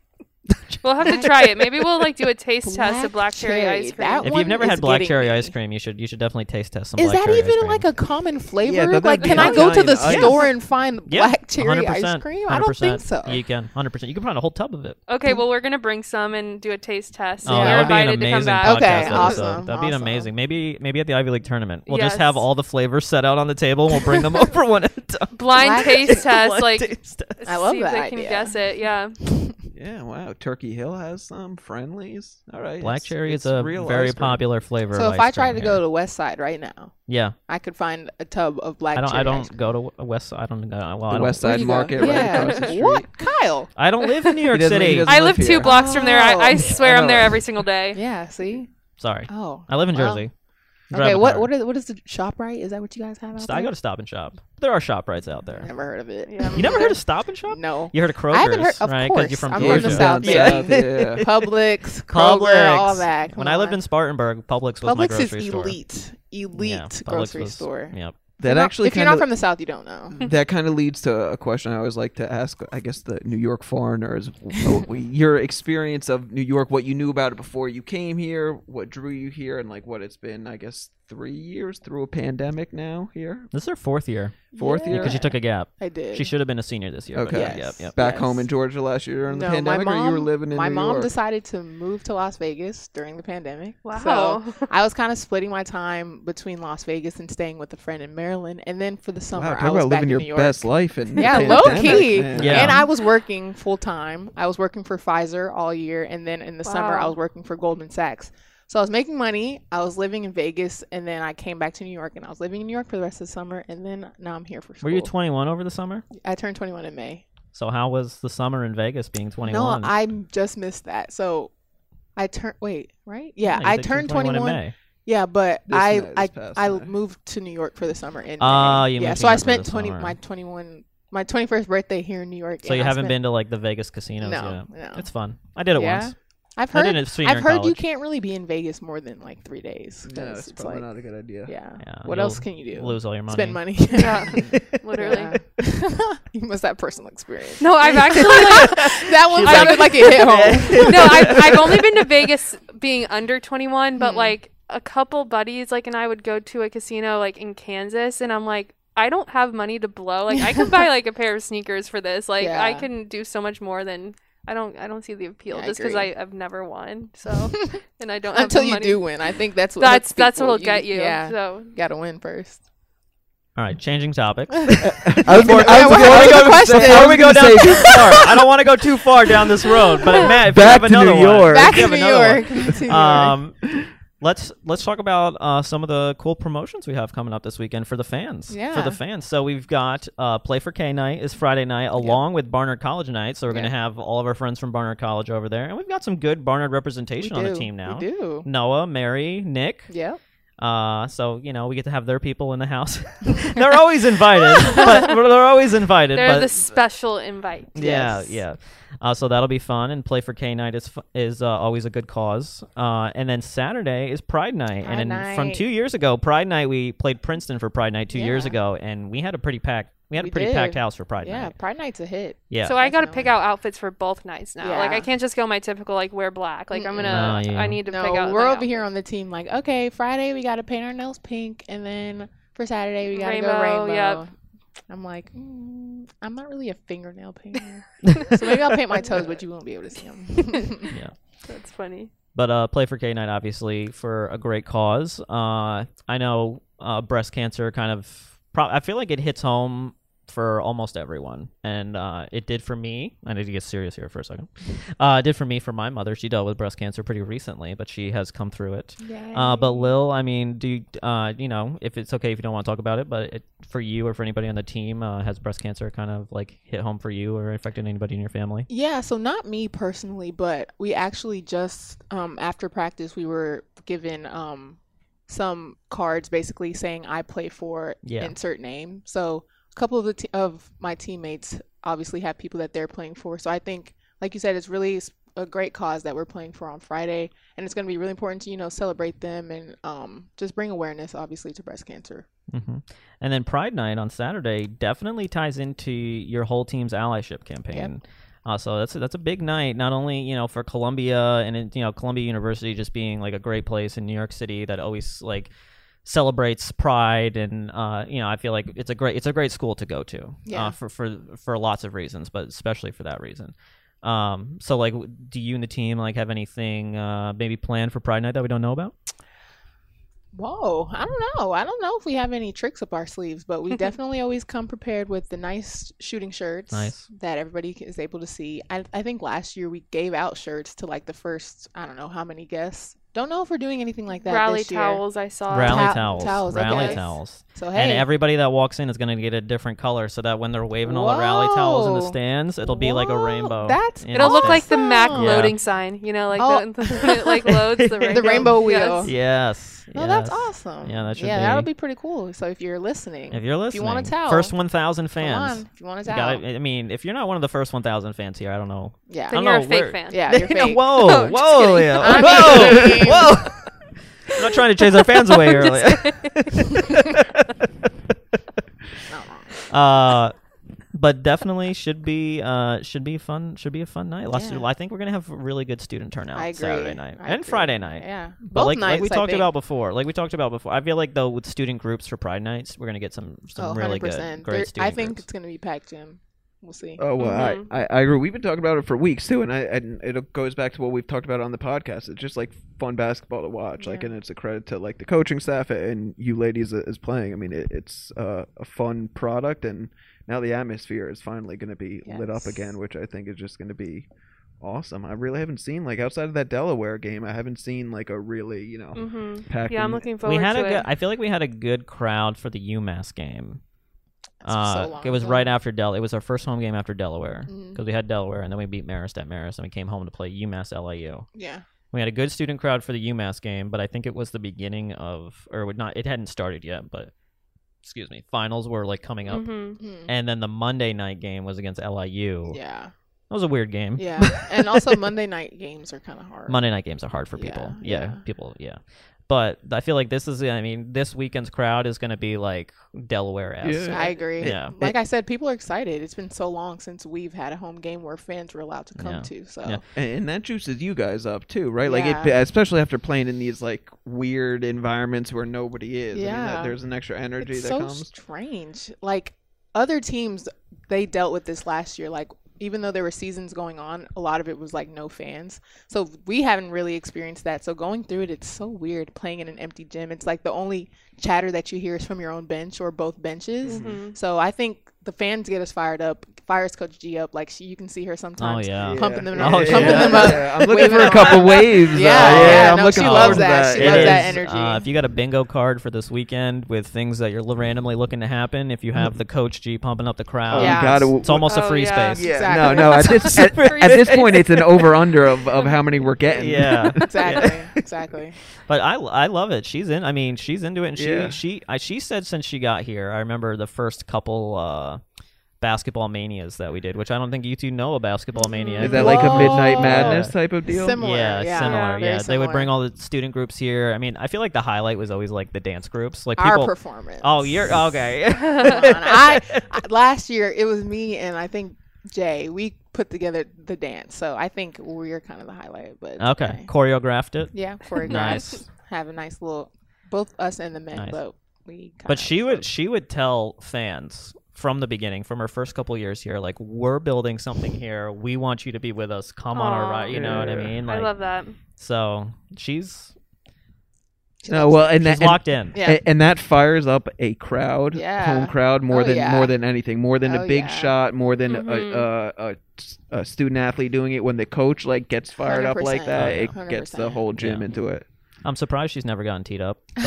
You. We'll have to try it. Maybe we'll like do a taste test of black cherry, cherry, ice cream. that If you've never had black cherry me. ice cream, you should you should definitely taste test some Is black that cherry ice even cream. like a common flavor? that'd like, can I go to the Yeah. store and find Yeah, black cherry 100%, ice cream? I don't think so. You can, hundred percent. You can find a whole tub of it. Okay, well we're gonna bring some and do a taste test. Oh, and that you're would be an invited to come amazing back. Okay, awesome, That'd be amazing. Maybe maybe at the Ivy League tournament, we'll just have all the flavors set out on the table, and we'll bring them over one at a time. Blind taste test, like taste test. I love that they can idea. guess it. Yeah. Yeah, wow. Turkey Hill has some friendlies. All right. Black it's- cherry it's is a real very popular flavor. So of if I tried cream to go here. to West Side right now, yeah, I could find a tub of black I don't. cherry I ice don't go to w- uh, West. I don't go. Well, The I don't. West Where'd Side you go? Market right yeah. across the street. What, Kyle? I don't live in New York doesn't- he City. doesn't I live live two here. blocks from there. I, I Oh. swear I I'm know. there every single day. Yeah. See. Sorry, Oh. I live in well, Jersey. Drive Okay, a what car. what is what is the ShopRite? Is that what you guys have out I there? go to Stop and Shop. There are ShopRites out there. Never heard of it. Yeah, You never heard of Stop and Shop? No. You heard of Kroger's, I haven't heard- of right? 'Cause you're course. from I'm Georgia. from the South, Down baby. south, yeah. Publix, Kroger, all that. Come When I lived in Spartanburg, Publix was my Publix is grocery store. elite, elite Yeah, grocery was- store. Yep. If you're That not- actually if you're not from the South, you don't know. that kind of leads to a question I always like to ask. I guess the New York foreigners, w- w- your experience of New York, what you knew about it before you came here, what drew you here, and like what it's been. I guess three years through a pandemic now here, This is her fourth year fourth year. because she took a gap. I did. She should have been a senior this year. Okay. Yep, Yes. yep. Back Yes. home in Georgia last year during the pandemic, my mom, or you were living in my New mom York? decided to move to Las Vegas during the pandemic. Wow. So I was kind of splitting my time between Las Vegas and staying with a friend in Maryland, and then for the summer wow, I was about back living in your New York. best life in Yeah, the low key. man. Yeah. And I was working full time. I was working for Pfizer all year, and then in the summer I was working for Goldman Sachs. So I was making money. I was living in Vegas, and then I came back to New York, and I was living in New York for the rest of the summer, and then now I'm here for school. Were you 21 over the summer? I turned 21 in May. So how was the summer in Vegas being 21? No, I just missed that. So I turned. Wait, right? Yeah, you I said turned 21 21. in May. Yeah, but This I I I May. moved to New York for the summer in May. Ah, you yeah. So I spent 20 summer. my 21 my 21st birthday here in New York. So you I haven't spent- been to like the Vegas casinos No, yet? no. It's fun. I did it Yeah? once. I've I heard did it I've in heard you can't really be in Vegas more than like three days. Yeah, it's it's probably like, not a good idea. yeah. Yeah, What you'll else can you do? Lose all your money. Spend money. Yeah, literally. Yeah. you must have personal experience. No, I've actually like that one sounded like- like, it hit home. no, I've, I've only been to Vegas being under 21, but Mhm. like a couple buddies like and I would go to a casino like in Kansas and I'm like I don't have money to blow. Like I could buy like a pair of sneakers for this. Like I Yeah. can do so much more than I don't I don't see the appeal Yeah, just because agree. I've never won. So and I don't have Until the you money. do win. I think that's what that's that's what'll get you. Yeah. So Gotta win first. All right, changing topics. I was gonna, Yeah, I was what- gonna- what's I was the gonna question? say- I Before we go down say- too far, I don't want to go too far down this road. But Matt, if Back you have to another New one, York. Back to New York. One. York. Um, let's let's talk about uh, some of the cool promotions we have coming up this weekend for the fans. Yeah. For the fans. So we've got uh, Play for K night is Friday night, along with Barnard College night. So we're going to have all of our friends from Barnard College over there, and we've got some good Barnard representation on the team now. We do. Noah, Mary, Nick. Yeah. Uh, so you know we get to have their people in the house. they're always invited, but they're always invited. they're but the special invite. yeah, Yes. yeah. Uh, so that'll be fun, and play for K night is fu- is uh, always a good cause. Uh, and then Saturday is Pride night, Pride and in, from two years ago, Pride night we played Princeton for Pride night two years ago, and we had a pretty packed we had a We pretty did. packed house for Pride Yeah. night. Pride Night's a hit. Yeah. So I got to pick out outfits for both nights now. Like I can't just go my typical like wear black. Like I'm gonna No, yeah. I need to No, pick out. we're my over here on the team. Like, okay, Friday we got to paint our nails pink, and then for Saturday we got to Rainbow, go rainbow. yep. I'm like, mm, I'm not really a fingernail painter, so maybe I'll paint my toes, but you won't be able to see them. yeah. That's funny. But uh, play for K night, obviously, for a great cause. Uh, I know uh, breast cancer kind of. Pro- I feel like it hits home for almost everyone, and uh, it did for me. I need to get serious here for a second. Uh, it did for me for my mother. She dealt with breast cancer pretty recently, but she has come through it. Uh, but Lil, I mean, do you, uh, you know if it's okay if you don't want to talk about it, but it, for you or for anybody on the team, uh, has breast cancer kind of like hit home for you or affected anybody in your family? Yeah, so not me personally, but we actually just um, after practice we were given um, some cards basically saying I play for Yeah. insert name. So a couple of the te- of my teammates obviously have people that they're playing for. So I think, like you said, it's really a great cause that we're playing for on Friday, and it's going to be really important to you know celebrate them and um, just bring awareness, obviously, to breast cancer. hmm And then Pride Night on Saturday definitely ties into your whole team's allyship campaign. Uh, so that's that's a big night, not only you know for Columbia and you know Columbia University just being like a great place in New York City that always like celebrates pride and uh, you know I feel like it's a great it's a great school to go to Yeah. uh, for for for lots of reasons, but especially for that reason. Um, so like, do you and the team like have anything uh, maybe planned for Pride Night that we don't know about? Whoa, I don't know. I don't know if we have any tricks up our sleeves, but we definitely always come prepared with the nice shooting shirts Nice. that everybody is able to see. I, I think last year we gave out shirts to like the first, I don't know how many guests. Don't know if we're doing anything like that Rally this year. towels I saw. Rally Tow- towels, towels, rally okay. towels. So hey, And everybody that walks in is going to get a different color, so that when they're waving all the rally towels in the stands, it'll be like a rainbow. that's in It'll the look like the Mac Yeah. loading sign, you know, like Oh. the, when it like loads the rainbow. the rainbow Yes. wheel. Yes, No, that's Yes. awesome. Yeah, that should Yeah, that'll be- be pretty cool. So if you're listening, If you're listening, if you want to tell, first 1,000 come fans. on. If you want to tell, gotta- I mean, if you're not one of the first 1,000 fans here, I don't know. yeah, I Then don't you're know a fake where- fan. yeah, you're fake. whoa, I'm whoa, kidding. Leah. I'm whoa, whoa. I'm not trying to chase our fans away here. Leah. uh, but definitely should be uh should be fun should be a fun night. Last- Yeah. I think we're gonna have a really good student turnout I agree. Saturday night I and agree. Friday night. Yeah, But both like, nights. like we I talked think. about before, like we talked about before, I feel like though with student groups for Pride nights, we're gonna get some some Oh, really 100%. good great There- student I think groups. it's gonna be packed gym. We'll see. Oh well, Mhm. I, I I agree. We've been talking about it for weeks too, and I and it goes back to what we've talked about on the podcast. It's just like fun basketball to watch. Like, and it's a credit to like the coaching staff and you ladies is playing. I mean, it, it's uh, a fun product, and now the atmosphere is finally going to be lit up again, which I think is just going to be awesome. I really haven't seen like outside of that Delaware game, I haven't seen like a really you know hmm packed. Yeah, I'm looking forward we had to a it. good. I feel like we had a good crowd for the UMass game. That's so Uh, long it was ago. right after Del. It was our first home game after Delaware because Mhm. we had Delaware and then we beat Marist at Marist and we came home to play UMass LIU. Yeah. We had a good student crowd for the UMass game, but I think it was the beginning of, or would not. It hadn't started yet, but excuse me, finals were like coming up, Mhm. Mhm. and then the Monday night game was against LIU. Yeah. That was a weird game. Yeah. and also Monday night games are kind of hard. Monday night games are hard for Yeah, people. Yeah, yeah. people. Yeah, but I feel like this is. I mean, this weekend's crowd is going to be like Delaware esque. Yeah. I agree. Yeah. Like I said, people are excited. It's been so long since we've had a home game where fans were allowed to come Yeah. to. So Yeah. and, and that juices you guys up too, right? Like, Yeah. it, especially after playing in these like weird environments where nobody is. I mean, that, Yeah. there's an extra energy it's that so comes. strange. Like other teams, they dealt with this last year. Like even though there were seasons going on, a lot of it was like no fans. So we haven't really experienced that. So going through it, it's so weird playing in an empty gym. It's like the only chatter that you hear is from your own bench or both benches. Mhm. So I think the fans get us fired up. Fires Coach G up. Like she, you can see her Oh sometimes. yeah. pumping them Yeah. up, Oh, pumping yeah. them up. Yeah, I'm looking waving for a couple on. waves. Yeah, uh, yeah, I'm no, looking she loves to that. She It loves that is, energy. Uh, if you got a bingo card for this weekend with things that you're randomly looking to happen, if you have the Coach G pumping up the crowd, Oh, Yeah. gotta. it's almost a Oh, free yeah. space. yeah, Exactly. no, no. At this at, at this point, it's an over under of, of how many we're getting. Yeah. exactly, exactly. But I, I love it. She's in. I mean, she's into it. And she Yeah. she I, she said since she got here. I remember the first couple uh, basketball manias that we did, which I don't think you two know a basketball mania. Is that like a midnight Whoa. madness type of deal? Similar. yeah, yeah, similar. very Yeah, they would bring all the student groups here. I mean, I feel like the highlight was always like the dance groups, like our people. performance. oh, you're okay. I, I last year it was me and I think Jay. We put together the dance, so I think we're kind of the highlight. But it's okay, choreographed it. yeah, choreographed. Nice. Have a nice little both us and the men, Nice. but we. But kinda she would she would tell fans from the beginning, from her first couple years here, like we're building something here. We want you to be with us. Come on our ride. You know what I Yeah. mean? I love that. So she's she No, loves well, and she's that, locked in. yeah. and, and that fires up a crowd, Yeah. home crowd, more Oh, than yeah. more than anything, more than Oh, a big yeah. shot, more than Mhm. a, a, a, a student athlete doing it. When the coach like gets fired up like that, Oh, it yeah. gets the whole gym Yeah. into it. I'm surprised she's never gotten teed up. for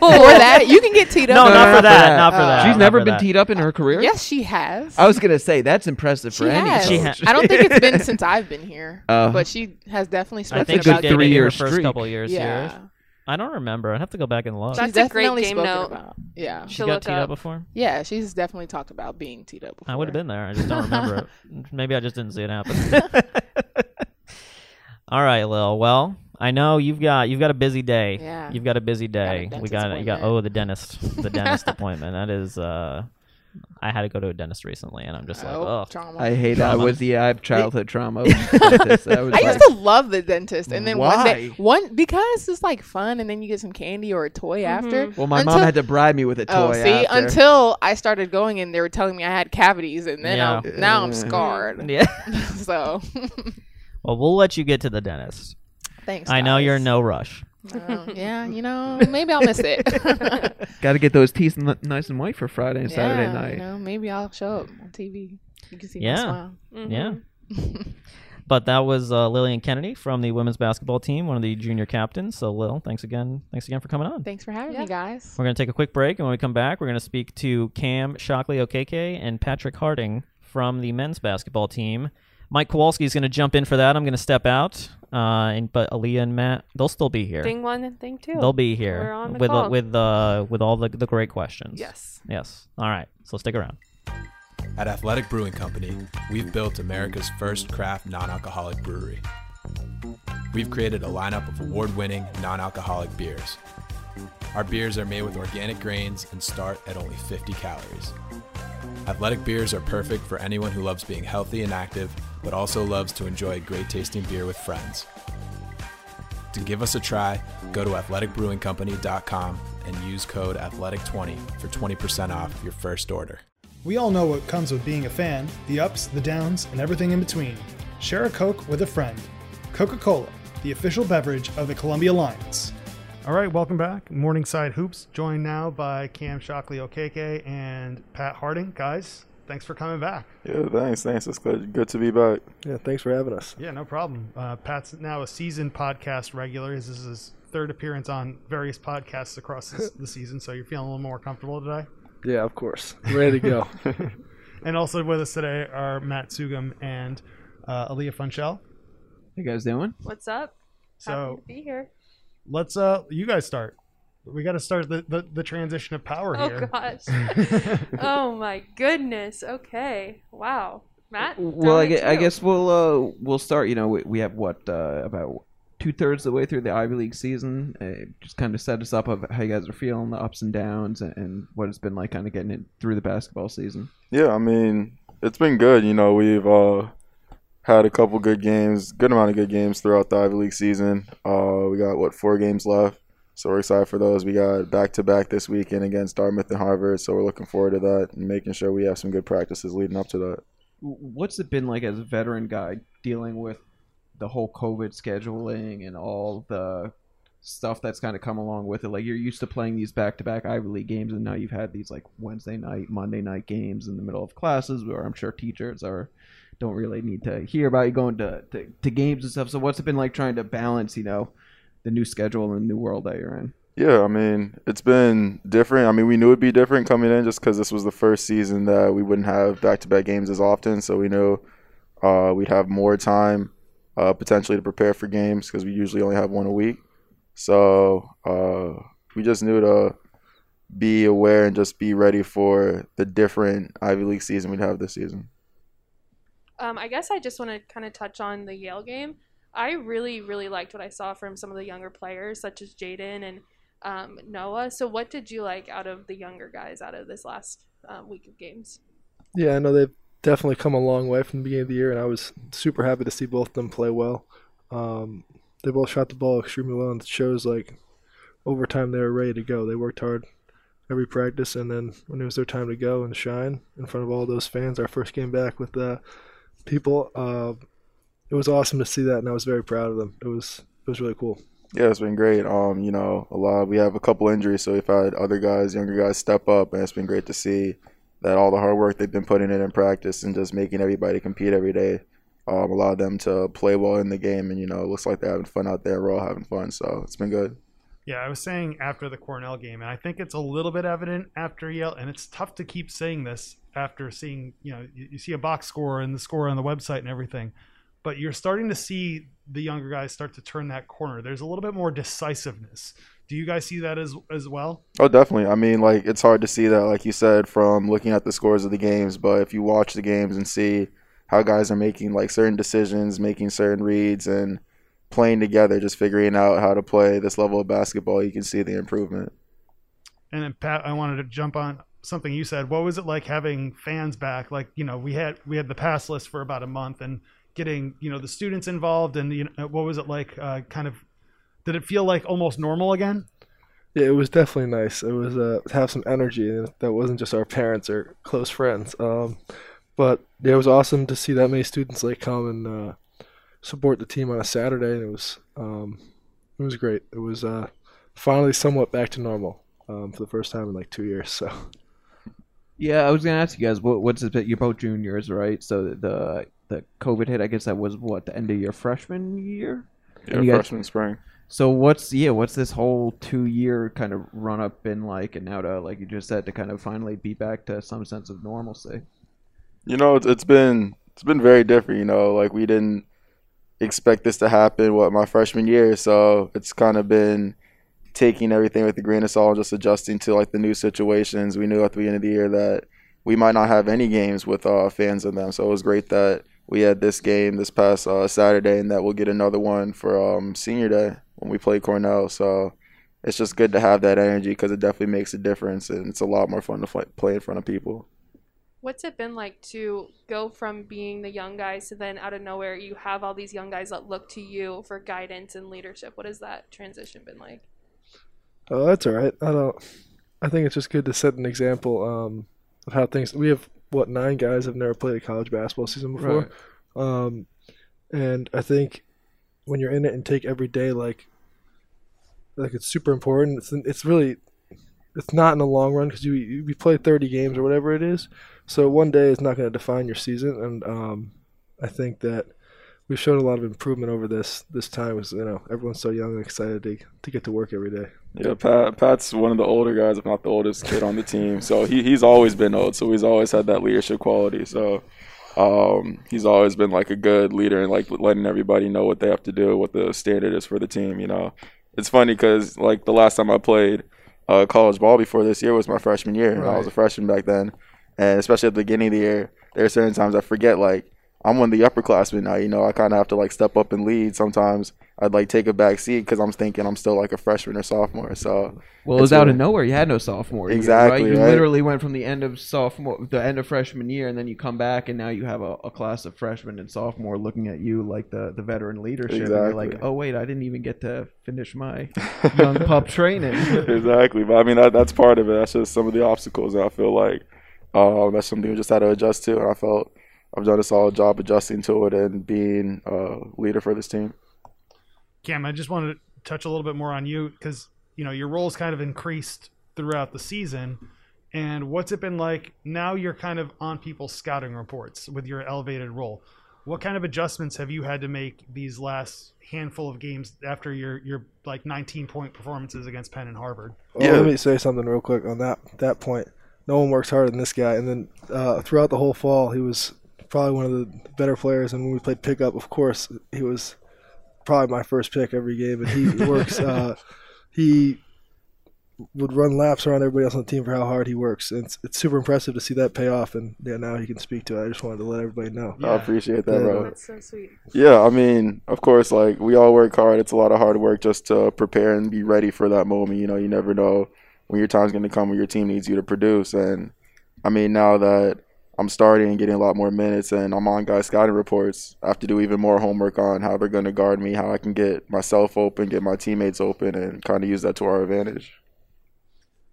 that you can get teed up. no, No, not not for for that. that. Not for Uh, that. She's never been that. teed up in her career. Yes, she has. I was gonna say that's impressive she for any has. She coach. ha- I don't think it's been since I've been here, Uh, but she has definitely I spoken think That's she about good did three years. first couple years Yeah, here. I don't remember. I'd have to go back and look. That's she's a great definitely game spoken note. about. Yeah, she to got look teed up. up. before. yeah, she's definitely talked about being teed up. Before. I would have been there. I just don't remember it. Maybe I just didn't see it happen. All right, Lil. Well, I know you've got you've got a busy day. Yeah. You've got a busy Got a day. we dentist got you got appointment. oh the dentist the dentist appointment. That is uh I had to go to a dentist recently and I'm just like, Oh, oh. trauma. I hate that. Trauma. was the I have childhood trauma. with dentists. That was I like- used to love the dentist, and then one day, one because it's like fun, and then you get some candy or a toy mm-hmm. after. well, my mom had to bribe me with a oh, toy. Oh, see, after. until I started going, and they were telling me I had cavities, and then Yeah. I'm, now I'm scarred. Yeah. so, well, we'll let you get to the dentist. Thanks. I know you're in no rush. Oh, yeah, you know, maybe I'll miss it. Got to get those teeth n- nice and white for Friday and Saturday yeah, night. You know, maybe I'll show up on TV. You can see Yeah. my smile. Mhm. Yeah. But that was uh, Lillian Kennedy from the women's basketball team, one of the junior captains. So, Lil, thanks again. Thanks again for coming on. Thanks for having Yeah. me, guys. We're going to take a quick break, and when we come back, we're going to speak to Cam Shockley-Okeke and Patrick Harding from the men's basketball team Mike Kowalski is going to jump in for that. I'm going to step out. Uh, and but Aaliyah and Matt, they'll still be here. Thing one and thing 2 They'll be We're here on the with call. with uh with all the the great questions. Yes. Yes. All right. So stick around. At Athletic Brewing Company, we've built America's first craft non alcoholic brewery. We've created a lineup of award winning non alcoholic beers. Our beers are made with organic grains and start at only 50 calories. Athletic beers are perfect for anyone who loves being healthy and active, but also loves to enjoy great tasting beer with friends. To give us a try, go to athleticbrewingcompany.com and use code ATHLETIC20 for 20% off your first order. We all know what comes with being a fan the ups, the downs, and everything in between. Share a Coke with a friend. Coca Cola, the official beverage of the Columbia Lions. All right, welcome back. Morningside Hoops, joined now by Cam Shockley-Okeke and Pat Harding. Guys, thanks for coming back. Yeah, thanks, thanks. It's good, good to be back. Yeah, thanks for having us. Yeah, no problem. Uh, Pat's now a seasoned podcast regular. This is his third appearance on various podcasts across this, the season, so you're feeling a little more comfortable today. Yeah, of course. Ready to go. And also with us today are Matt Sugum and uh, Aaliyah Funchel. you guys doing? What's up? So Happy to be here. let's uh, you guys start. We got to start the, the the transition of power Oh here. Oh gosh. oh my goodness. Okay. Wow. Matt. Well, I, down I guess we'll uh, we'll start. You know, we, we have what uh, about two thirds of the way through the Ivy League season. Uh, just kind of set us up of how you guys are feeling, the ups and downs, and, and what it's been like, kind of getting it through the basketball season. Yeah, I mean, it's been good. You know, we've uh, had a couple good games, good amount of good games throughout the Ivy League season. Uh, we got what four games left, so we're excited for those. We got back to back this weekend against Dartmouth and Harvard, so we're looking forward to that and making sure we have some good practices leading up to that. What's it been like as a veteran guy dealing with the whole COVID scheduling and all the stuff that's kind of come along with it? Like you're used to playing these back-to-back Ivy League games, and now you've had these like Wednesday night, Monday night games in the middle of classes, where I'm sure teachers are don't really need to hear about you going to, to, to games and stuff. So what's it been like trying to balance, you know, the new schedule and the new world that you're in? Yeah, I mean, it's been different. I mean, we knew it'd be different coming in just because this was the first season that we wouldn't have back to back games as often. So we knew uh, we'd have more time uh, potentially to prepare for games because we usually only have one a week. So uh, we just knew to be aware and just be ready for the different Ivy League season we'd have this season. Um, I guess I just want to kind of touch on the Yale game. I really, really liked what I saw from some of the younger players, such as Jaden and um, Noah. So, what did you like out of the younger guys out of this last um, week of games? yeah, I know they've definitely come a long way from the beginning of the year, and I was super happy to see both of them play well. Um, they both shot the ball extremely well, and it shows like over time they were ready to go. They worked hard every practice, and then when it was their time to go and shine in front of all those fans, our first game back with uh, people, uh, it was awesome to see that, and I was very proud of them. It was it was really cool. Yeah, it's been great. Um, you know, a lot. We have a couple injuries, so we've had other guys, younger guys, step up, and it's been great to see that all the hard work they've been putting in in practice and just making everybody compete every day um, allowed them to play well in the game. And you know, it looks like they're having fun out there. We're all having fun, so it's been good. Yeah, I was saying after the Cornell game, and I think it's a little bit evident after Yale, and it's tough to keep saying this after seeing, you know, you, you see a box score and the score on the website and everything, but you're starting to see the younger guys start to turn that corner. There's a little bit more decisiveness. Do you guys see that as as well? Oh, definitely. I mean, like it's hard to see that, like you said, from looking at the scores of the games. But if you watch the games and see how guys are making like certain decisions, making certain reads, and playing together, just figuring out how to play this level of basketball, you can see the improvement. And then Pat, I wanted to jump on something you said. What was it like having fans back? Like, you know, we had we had the pass list for about a month, and getting you know the students involved, and you know, what was it like? Uh, kind of, did it feel like almost normal again? Yeah, it was definitely nice. It was uh, have some energy, that wasn't just our parents or close friends. Um, but yeah, it was awesome to see that many students like come and uh, support the team on a Saturday, and it was um, it was great. It was uh, finally somewhat back to normal um, for the first time in like two years. So Yeah, I was gonna ask you guys, what, what's it? You're both juniors, right? So the the COVID hit, I guess that was what the end of your freshman year. Yeah, you guys- freshman spring. So what's yeah, what's this whole two year kind of run up been like, and now to like you just said to kind of finally be back to some sense of normalcy. You know, it's, it's been it's been very different. You know, like we didn't expect this to happen. What my freshman year, so it's kind of been taking everything with a grain of salt, and just adjusting to like the new situations. We knew at the beginning of the year that we might not have any games with uh, fans in them, so it was great that we had this game this past uh, Saturday, and that we'll get another one for um, senior day when we play Cornell. So it's just good to have that energy because it definitely makes a difference, and it's a lot more fun to fl- play in front of people. What's it been like to go from being the young guys to then out of nowhere you have all these young guys that look to you for guidance and leadership? What has that transition been like? Oh, that's all right. I don't. I think it's just good to set an example um, of how things. We have what nine guys have never played a college basketball season before, um, and I think when you're in it and take every day like like it's super important. It's it's really it's not in the long run because you you play 30 games or whatever it is. So one day is not going to define your season, and um, I think that we've shown a lot of improvement over this this time. Was you know everyone's so young and excited to to get to work every day. Yeah, Pat. Pat's one of the older guys, if not the oldest kid on the team. So he he's always been old. So he's always had that leadership quality. So um, he's always been like a good leader and like letting everybody know what they have to do, what the standard is for the team. You know, it's funny because like the last time I played uh, college ball before this year was my freshman year. and I was a freshman back then, and especially at the beginning of the year, there are certain times I forget like I'm one of the upperclassmen now. You know, I kind of have to like step up and lead. Sometimes I'd like take a back seat because I'm thinking I'm still like a freshman or sophomore. So Well, it was it's out of nowhere. You had no sophomore. year, Exactly, right? You right. literally went from the end of sophomore, the end of freshman year, and then you come back, and now you have a, a class of freshmen and sophomore looking at you like the, the veteran leadership. And you're like, oh wait, I didn't even get to finish my young pup training. exactly. But I mean, that, that's part of it. That's just some of the obstacles. And I feel like um, that's something we just had to adjust to. And I felt I've done a solid job adjusting to it and being a leader for this team. Cam, I just wanted to touch a little bit more on you because you know your role's kind of increased throughout the season. And what's it been like? Now you're kind of on people's scouting reports with your elevated role. What kind of adjustments have you had to make these last handful of games after your your like 19 point performances against Penn and Harvard? Well, Yeah. let me say something real quick on that that point. No one works harder than this guy. And then uh, throughout the whole fall, he was probably one of the better players. And when we played pickup, of course, he was probably my first pick every game. but he works. Uh, he would run laps around everybody else on the team for how hard he works. And it's, it's super impressive to see that pay off. And yeah, now he can speak to it. I just wanted to let everybody know. I appreciate that, Yeah. bro. That's so sweet. Yeah, I mean, of course, like we all work hard. It's a lot of hard work just to prepare and be ready for that moment. You know, you never know when your time's going to come when your team needs you to produce. And I mean, now that I'm starting and getting a lot more minutes and I'm on guys scouting reports, I have to do even more homework on how they're going to guard me, how I can get myself open, get my teammates open, and kind of use that to our advantage.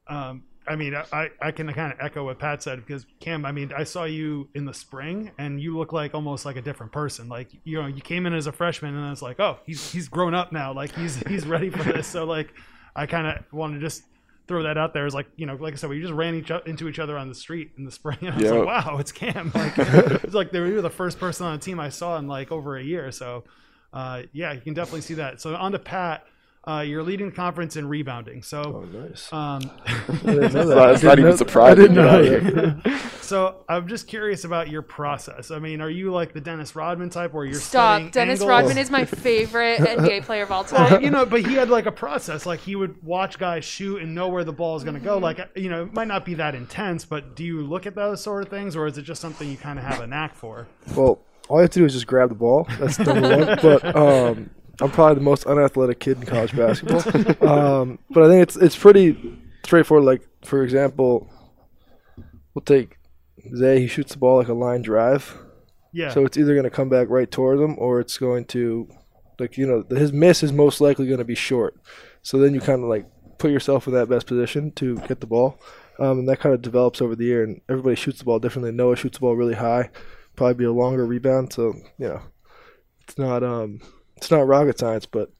Um, I mean, I, I can kind of echo what Pat said because Cam, I mean, I saw you in the spring and you look like almost like a different person. Like, you know, you came in as a freshman and it's like, oh, he's he's grown up now. Like he's he's ready for this. So like, I kind of want to just throw that out there as like, you know, like I said, we just ran each o- into each other on the street in the spring. And I was Yeah. like, wow, it's Cam. Like, it's like they were the first person on the team I saw in like over a year. So, uh, yeah, you can definitely see that. So on to Pat. Uh, you're leading the conference in rebounding. So, Oh, nice. um, I didn't know It's that. not- it's I not didn't even know- surprising, I didn't know know? that. So I'm just curious about your process. I mean, are you like the Dennis Rodman type where you're Stop. Dennis angles? Rodman is my favorite NBA player of all Well, time. you know, but he had like a process. Like he would watch guys shoot and know where the ball is going to Mm-hmm. go. Like you know, it might not be that intense, but do you look at those sort of things, or is it just something you kind of have a knack for? Well, all you have to do is just grab the ball. That's number one. But um, I'm probably the most unathletic kid in college basketball. Um, but I think it's it's pretty straightforward. Like for example, we'll take Zay. He shoots the ball like a line drive. Yeah. So it's either going to come back right towards him, or it's going to, like you know, his miss is most likely going to be short. So then you kind of like put yourself in that best position to get the ball, um, and that kind of develops over the year. And everybody shoots the ball differently. Noah shoots the ball really high, probably be a longer rebound. So you know, it's not um, it's not rocket science, but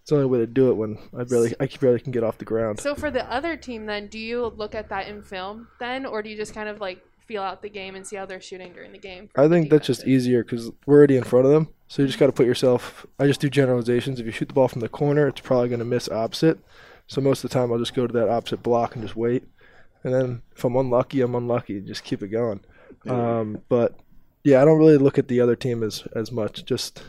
it's the only way to do it when I barely I barely can get off the ground. So for the other team, then, do you look at that in film then, or do you just kind of like feel out the game and see how they're shooting during the game? I think that's just easier because we're already in front of them. So you just got to put yourself. I just do generalizations. If you shoot the ball from the corner, it's probably going to miss opposite. So most of the time, I'll just go to that opposite block and just wait. And then if I'm unlucky, I'm unlucky. Just keep it going. Um, but yeah, I don't really look at the other team as as much. Just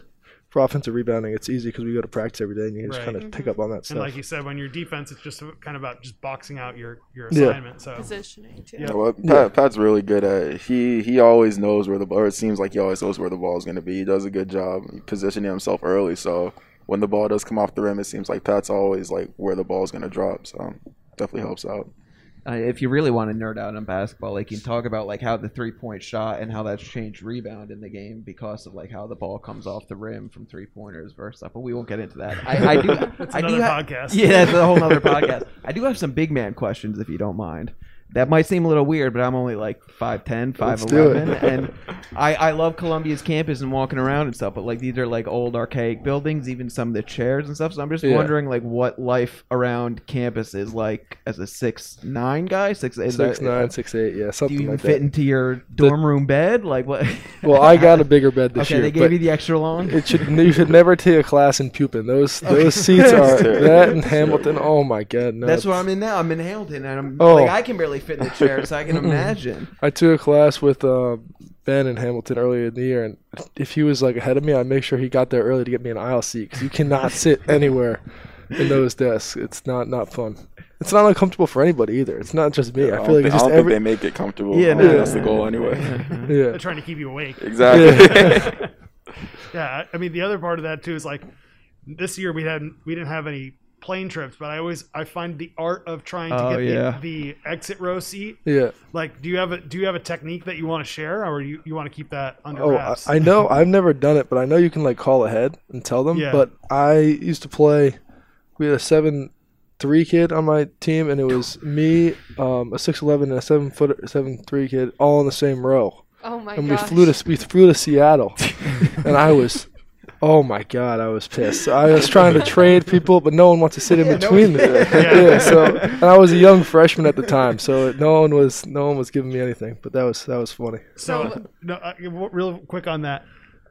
for offensive rebounding, it's easy because we go to practice every day, and you can just Right. kind of mm-hmm. pick up on that stuff. And like you said, when you're defense, it's just kind of about just boxing out your your Yeah. assignment. So Positioning too. Yeah. Yeah, well, Pat, Yeah. Pat's really good at it. He he always knows where the ball. Or it seems like he always knows where the ball is going to be. He does a good job positioning himself early. So when the ball does come off the rim, it seems like Pat's always like where the ball is going to drop. So definitely helps out. Uh, if you really want to nerd out on basketball, like you can talk about like how the three point shot and how that's changed rebound in the game because of like how the ball comes off the rim from three pointers versus stuff. But we won't get into that. I, I do. That's I do another ha- podcast. Yeah, that's a whole other podcast. I do have some big man questions if you don't mind. That might seem a little weird, but I'm only like 5'10", Let's do 5'11", and I, I love Columbia's campus and walking around and stuff. But like these are like old archaic buildings, even some of the chairs and stuff. So I'm just Yeah. wondering like what life around campus is like as a six nine guy, six is six that, nine, six eight, yeah, Do you even like fit that. into your dorm room bed? Like what? Well, I got a bigger bed this okay, year. Okay, they gave you the extra long. it should you should never take a class in Pupin. Those those seats are terrible. that in Hamilton. Oh my god, no. That's what I'm in now. I'm in Hamilton, and I'm Oh. like I can barely fit in the chair, so I can imagine. I took a class with uh, Ben in Hamilton earlier in the year, and if he was like ahead of me, I'd make sure he got there early to get me an aisle seat because you cannot sit anywhere in those desks. It's not not fun. It's not uncomfortable for anybody either. It's not just me. I I feel like don't, it's just don't think every they make it comfortable. Yeah, no. think that's the goal anyway. yeah. they're trying to keep you awake. exactly. Yeah, I I mean the other part of that too is like this year we had we didn't have any plane trips, but I always I find the art of trying to Oh, get yeah. the, the exit row seat. Yeah. Like, do you have a do you have a technique that you want to share, or you, you want to keep that under Oh, I, wraps? I know. I've never done it, but I know you can like call ahead and tell them. Yeah. But I used to play. We had a seven three kid on my team, and it was me, um, a six eleven, and a seven foot seven three kid, all in the same row. Oh my god. and gosh. we flew to we flew to Seattle, and I was. Oh my god, I was pissed. I was trying to trade people, but no one wants to sit in between them. Yeah. so and I was a young freshman at the time, so no one was no one was giving me anything. But that was that was funny. So, no, uh, real quick on that.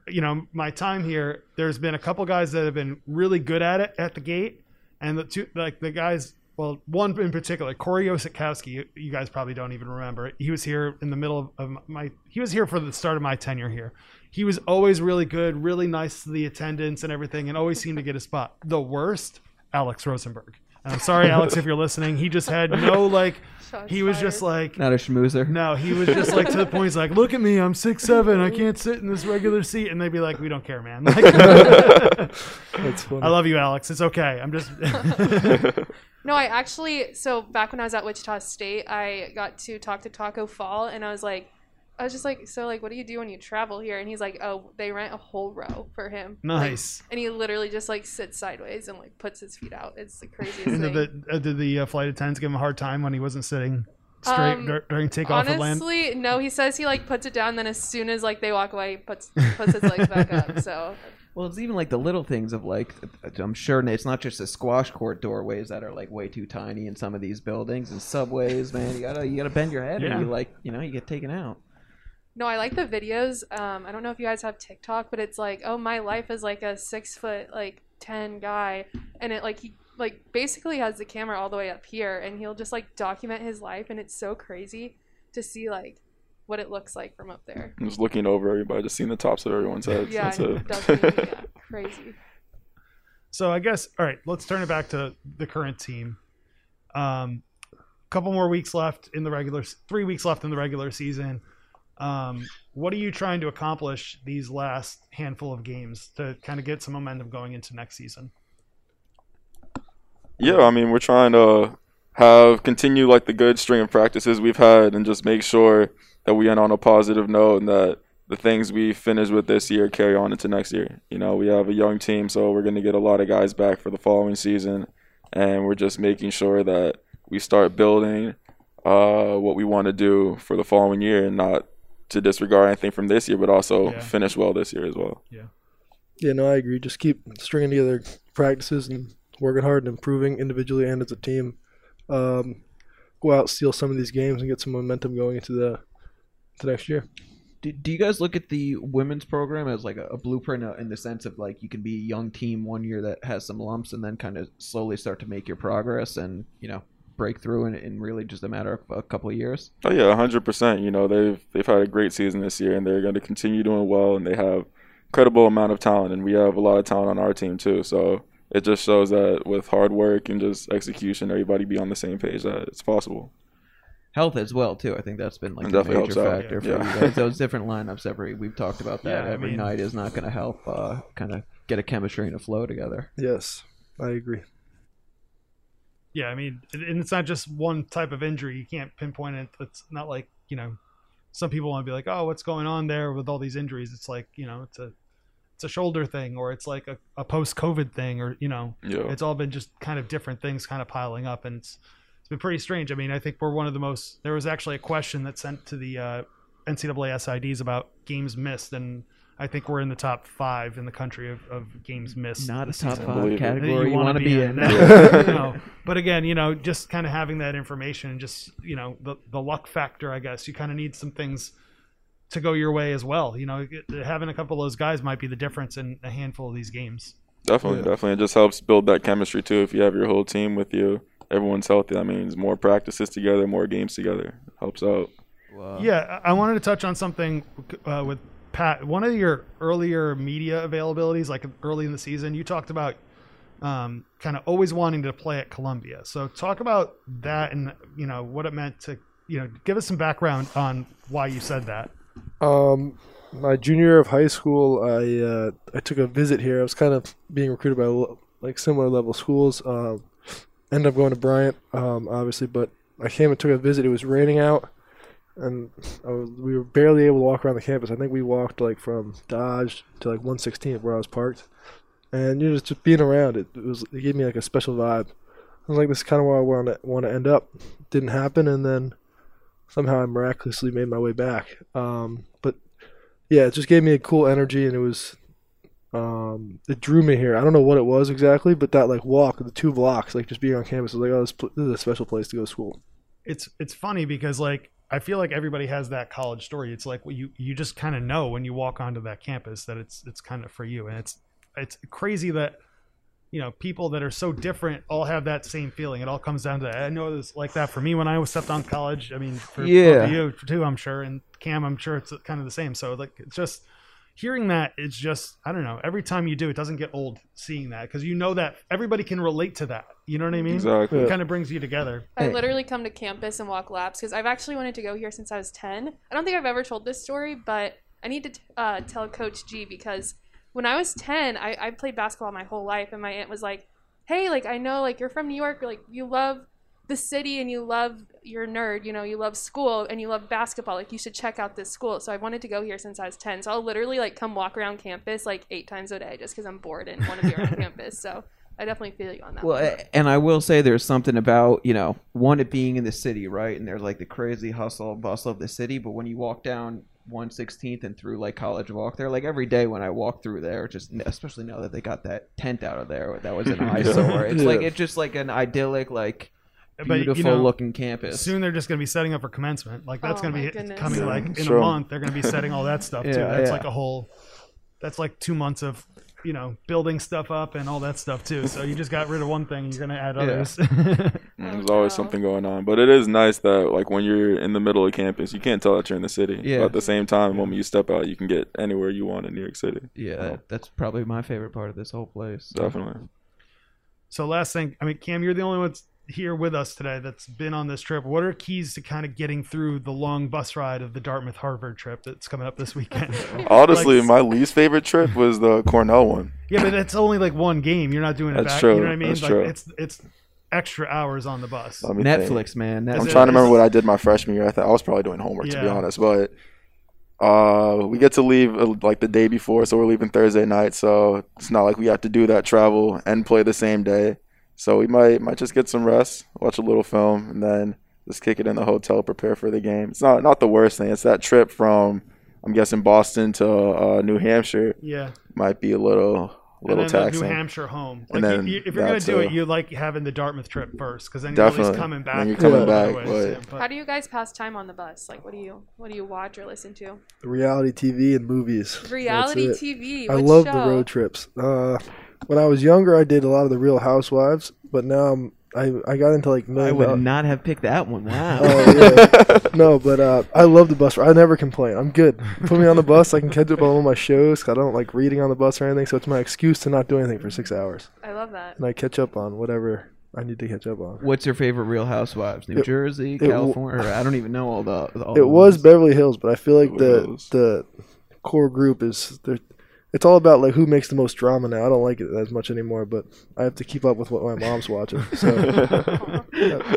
You know, my time here, there's been a couple guys that have been really good at it at the gate, and the two, like the guys, well, one in particular, Corey Osetkowski. You, you guys probably don't even remember. He was here in the middle of my. He was here for the start of my tenure here. He was always really good, really nice to the attendants and everything, and always seemed to get a spot. The worst, Alex Rosenberg. And I'm sorry, Alex, if you're listening. He just had no like. Shots He was just like Not a schmoozer. no, he was just like to the point. He's like, "Look at me, I'm six seven. I can't sit in this regular seat." And they'd be like, "We don't care, man." Like, That's funny. I love you, Alex. It's okay. I'm just. No, I actually so back when I was at Wichita State, I got to talk to Taco Fall, and I was like, I was just like, so like, what do you do when you travel here? And he's like, oh, they rent a whole row for him. Like, Nice. and he literally just like sits sideways and like puts his feet out. It's the craziest did thing. the, uh, did the uh, flight attendants give him a hard time when he wasn't sitting straight Um, dur- during takeoff and land? Honestly, no. He says he like puts it down, then as soon as like they walk away, he puts puts his legs back up. So Well, it's even like the little things of like I'm sure it's not just the squash court doorways that are like way too tiny in some of these buildings and subways. Man, you gotta you gotta bend your head Yeah. and you like you know you get taken out. No, I like the videos. Um, I don't know if you guys have TikTok, but it's like, oh, my life is like a six foot like ten guy, and it like he like basically has the camera all the way up here, and he'll just like document his life, and it's so crazy to see like what it looks like from up there. I'm just looking over everybody, just seeing the tops of everyone's heads. Yeah, That's it. yeah, crazy. So I guess all right. Let's turn it back to the current team. Um, couple more weeks left in the regular. Three weeks left in the regular season. Um, what are you trying to accomplish these last handful of games to kind of get some momentum going into next season? Yeah, I mean, we're trying to have continue like the good string of practices we've had, and just make sure that we end on a positive note, and that the things we finish with this year carry on into next year. You know, we have a young team, so we're going to get a lot of guys back for the following season, and we're just making sure that we start building uh, what we want to do for the following year, and not to disregard anything from this year, but also Yeah. finish well this year as well. Yeah, Yeah, no, I agree. Just keep stringing together practices and working hard and improving individually and as a team. Um, go out, steal some of these games, and get some momentum going into the to next year. Do, do you guys look at the women's program as like a, a blueprint uh, in the sense of like you can be a young team one year that has some lumps and then kind of slowly start to make your progress and you know break through in, in really just a matter of a couple of years? Oh yeah, hundred percent. You know they've they've had a great season this year, and they're going to continue doing well. And they have incredible amount of talent, and we have a lot of talent on our team too. So it just shows that with hard work and just execution, everybody be on the same page that it's possible. Health as well too. I think that's been like It a major helps out, factor for yeah. you guys. Those different lineups every we've talked about that Yeah, I every mean- night is not going to help uh, kind of get a chemistry and a flow together. Yes, I agree. Yeah, I mean, and it's not just one type of injury. You can't pinpoint it. It's not like you know, some people want to be like, oh, what's going on there with all these injuries? It's like you know, it's a it's a shoulder thing, or it's like a, a post COVID thing, or you know, Yeah. it's all been just kind of different things kind of piling up, and it's it's been pretty strange. I mean, I think we're one of the most. There was actually a question that sent to the uh, NCAA SIDs about games missed, and I think we're in the top five in the country of, of games missed. Not a top season. five category you, wanna want to be in. you know. But again, you know, just kind of having that information and just, you know, the, the luck factor, I guess, you kind of need some things to go your way as well. You know, having a couple of those guys might be the difference in a handful of these games. Definitely, definitely. It just helps build that chemistry too. If you have your whole team with you, everyone's healthy. That means more practices together, more games together. Helps out. Wow. Yeah, I I wanted to touch on something uh, with Pat. One of your earlier media availabilities, like early in the season, you talked about um, kind of always wanting to play at Columbia. So talk about that and you know what it meant to you know give us some background on why you said that. Um, my junior year of high school, I uh, I took a visit here. I was kind of being recruited by like similar level schools. Um, ended up going to Bryant, um, obviously, but I came and took a visit. It was raining out, and I was, we were barely able to walk around the campus. I think we walked like from Dodge to like 116th where I was parked, and you know, just being around it, it was it gave me like a special vibe. I was like, this is kind of where I want to want to end up. Didn't happen, and then somehow I miraculously made my way back. Um, but yeah, it just gave me a cool energy, and it was um, it drew me here. I don't know what it was exactly, but that like walk, of the two blocks, like just being on campus, was like, oh, this, this is a special place to go to school. It's it's funny because like I feel like everybody has that college story. It's like well, you you just kind of know when you walk onto that campus that it's it's kind of for you, and it's it's crazy that you know people that are so different all have that same feeling. It all comes down to that. I know it was like that for me when I was stepped on college. I mean, for, Yeah. you too, I'm sure, and Cam, I'm sure it's kind of the same. So like it's just hearing that it's just I don't know. Every time you do, it doesn't get old seeing that because you know that everybody can relate to that. You know what I mean? Exactly. It kind of brings you together. I literally come to campus and walk laps because I've actually wanted to go here since I was 10. I don't think I've ever told this story, but I need to uh, tell Coach G because when I was 10, I, I played basketball my whole life, and my aunt was like, hey, like, I know, like, you're from New York, like, you love the city and you love you're nerd you know you love school and you love basketball like you should check out this school so i wanted to go here since i was 10 so i'll literally like come walk around campus like eight times a day just because i'm bored and want to be around campus so i definitely feel you on that Well, one. and I will say there's something about you know one it being in the city, right? And there's like the crazy hustle and bustle of the city, but when you walk down 116th and through like College Walk there, like every day when I walk through there, just especially now that they got that tent out of there, that was an eyesore. It's like it's just like an idyllic, like But, you beautiful know, looking campus. Soon they're just going to be setting up for commencement. Like that's Oh going to be goodness. coming Yeah, like in sure. a month. They're going to be setting all that stuff too. Yeah, That's yeah. like a whole. That's like two months of, you know, building stuff up and all that stuff too. So you just got rid of one thing, you're going to add others. Mm, There's always something going on, but it is nice that like when you're in the middle of campus, you can't tell that you're in the city. Yeah. But at the same time, the moment you step out, you can get anywhere you want in New York City. yeah, Oh. that- that's probably my favorite part of this whole place. Definitely. so last thing, I mean, Cam, you're the only one that's here with us today that's been on this trip. What are keys to kind of getting through the long bus ride of the Dartmouth Harvard trip that's coming up this weekend? Honestly, Like- my least favorite trip was the Cornell one. Yeah, but it's only like one game. You're not doing it That's back. true. You know what I mean? That's like true. it's it's extra hours on the bus. Let me think. Netflix, man. Is I'm trying to remember what I did my freshman year. I thought I was probably doing homework to be honest, but uh, we get to leave uh, like the day before, so we're leaving Thursday night. So it's not like we have to do that travel and play the same day. So we might might just get some rest, watch a little film, and then just kick it in the hotel, prepare for the game. It's not not the worst thing. It's that trip from I'm guessing Boston to uh, New Hampshire Yeah. might be a little little and then taxing. the New Hampshire home. And Like, then you, you, if you're gonna that do it, you like having the Dartmouth trip first, because then you're at least Definitely. coming back. Then you're coming back, ways, but- How do you guys pass time on the bus? Like, what do you what do you watch or listen to? Reality TV and movies. Reality. TV. I love show? the road trips. Uh, when I was younger, I did a lot of the Real Housewives, but now I'm I I got into like I million would dollar- not have picked that one. Wow. Oh yeah, no, but uh, I love the bus. ride. I never complain. I'm good. Put me on the bus. I can catch up on all my shows. 'cause I don't like reading on the bus or anything, so it's my excuse to not do anything for six hours, I love that. and I catch up on whatever I need to catch up on. What's your favorite Real Housewives? New It- Jersey, it w- California? or I don't even know all the. the all It the was ones. Beverly Hills, but I feel like Beverly the Hills. the core group is there. It's all about like who makes the most drama now. I don't like it as much anymore, but I have to keep up with what my mom's watching. So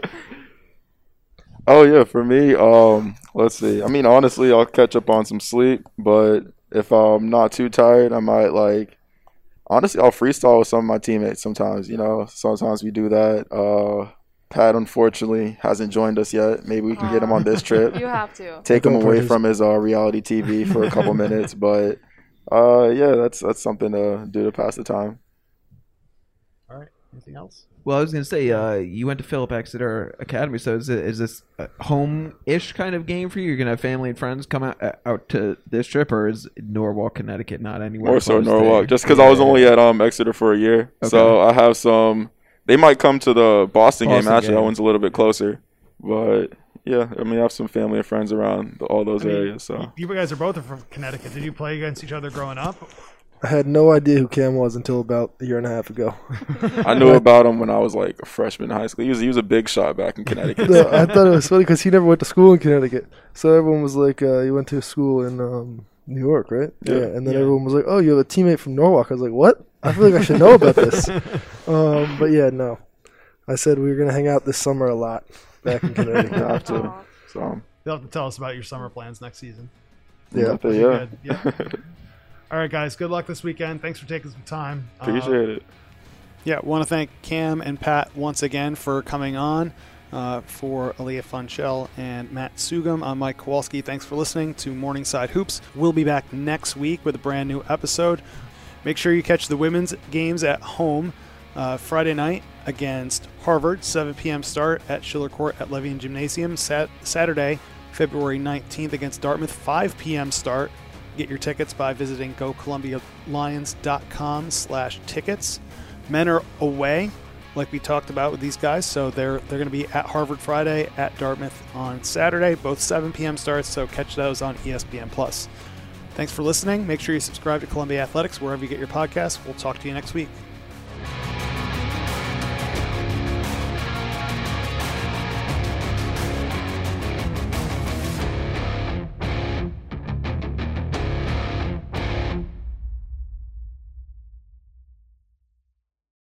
Oh yeah, for me, um, let's see. I mean, honestly, I'll catch up on some sleep, but if I'm not too tired, I might like. Honestly, I'll freestyle with some of my teammates sometimes. You know, sometimes we do that. Uh, Pat unfortunately hasn't joined us yet. Maybe we can get him on this trip. You have to. Take him away his- from his uh, reality TV for a couple minutes, but uh, yeah, that's that's something to do to pass the time. All right. Anything else? Well, I was gonna say, uh, you went to Phillips Exeter Academy, so is, it, is this a home-ish kind of game for you? You're gonna have family and friends come out uh, out to this trip, or is Norwalk, Connecticut, not anywhere? More so close to- Norwalk, just because I was only at um Exeter for a year, so I have some. They might come to the Boston, game. Actually, game. that one's a little bit closer, but yeah, I mean, I have some family and friends around the, all those I mean, areas. So You guys are both from Connecticut. Did you play against each other growing up? I had no idea who Cam was until about a year and a half ago. I knew about him when I was like a freshman in high school. He was he was a big shot back in Connecticut. no, I thought it was funny because he never went to school in Connecticut. So everyone was like, uh, he went to school in um, New York, right? Yeah. And then Yeah. everyone was like, oh, you have a teammate from Norwalk. I was like, what? I feel like I should know about this. um, but yeah, no. I said we were gonna hang out this summer a lot back in You Connecticut. have to. Aw. So You'll have to tell us about your summer plans next season. yeah. but yeah, Good, yeah. All right, guys. Good luck this weekend. Thanks for taking some time. Uh, appreciate it. Yeah, want to thank Cam and Pat once again for coming on. Uh, for Aaliyah Funchell and Matt Sugum, I'm Mike Kowalski. Thanks for listening to Morningside Hoops. We'll be back next week with a brand new episode. Make sure you catch the women's games at home uh, Friday night against Harvard, 7 p.m. start at Schiller Court at Levien Gymnasium. Sat- Saturday, February 19th against Dartmouth, 5 p.m. start. Get your tickets by visiting gocolumbialions.com slash tickets. Men are away, like we talked about with these guys, so they're they're going to be at Harvard Friday, at Dartmouth on Saturday, both 7 p.m. starts. So catch those on ESPN Plus. Thanks for listening. Make sure you subscribe to Columbia Athletics wherever you get your podcasts. We'll talk to you next week.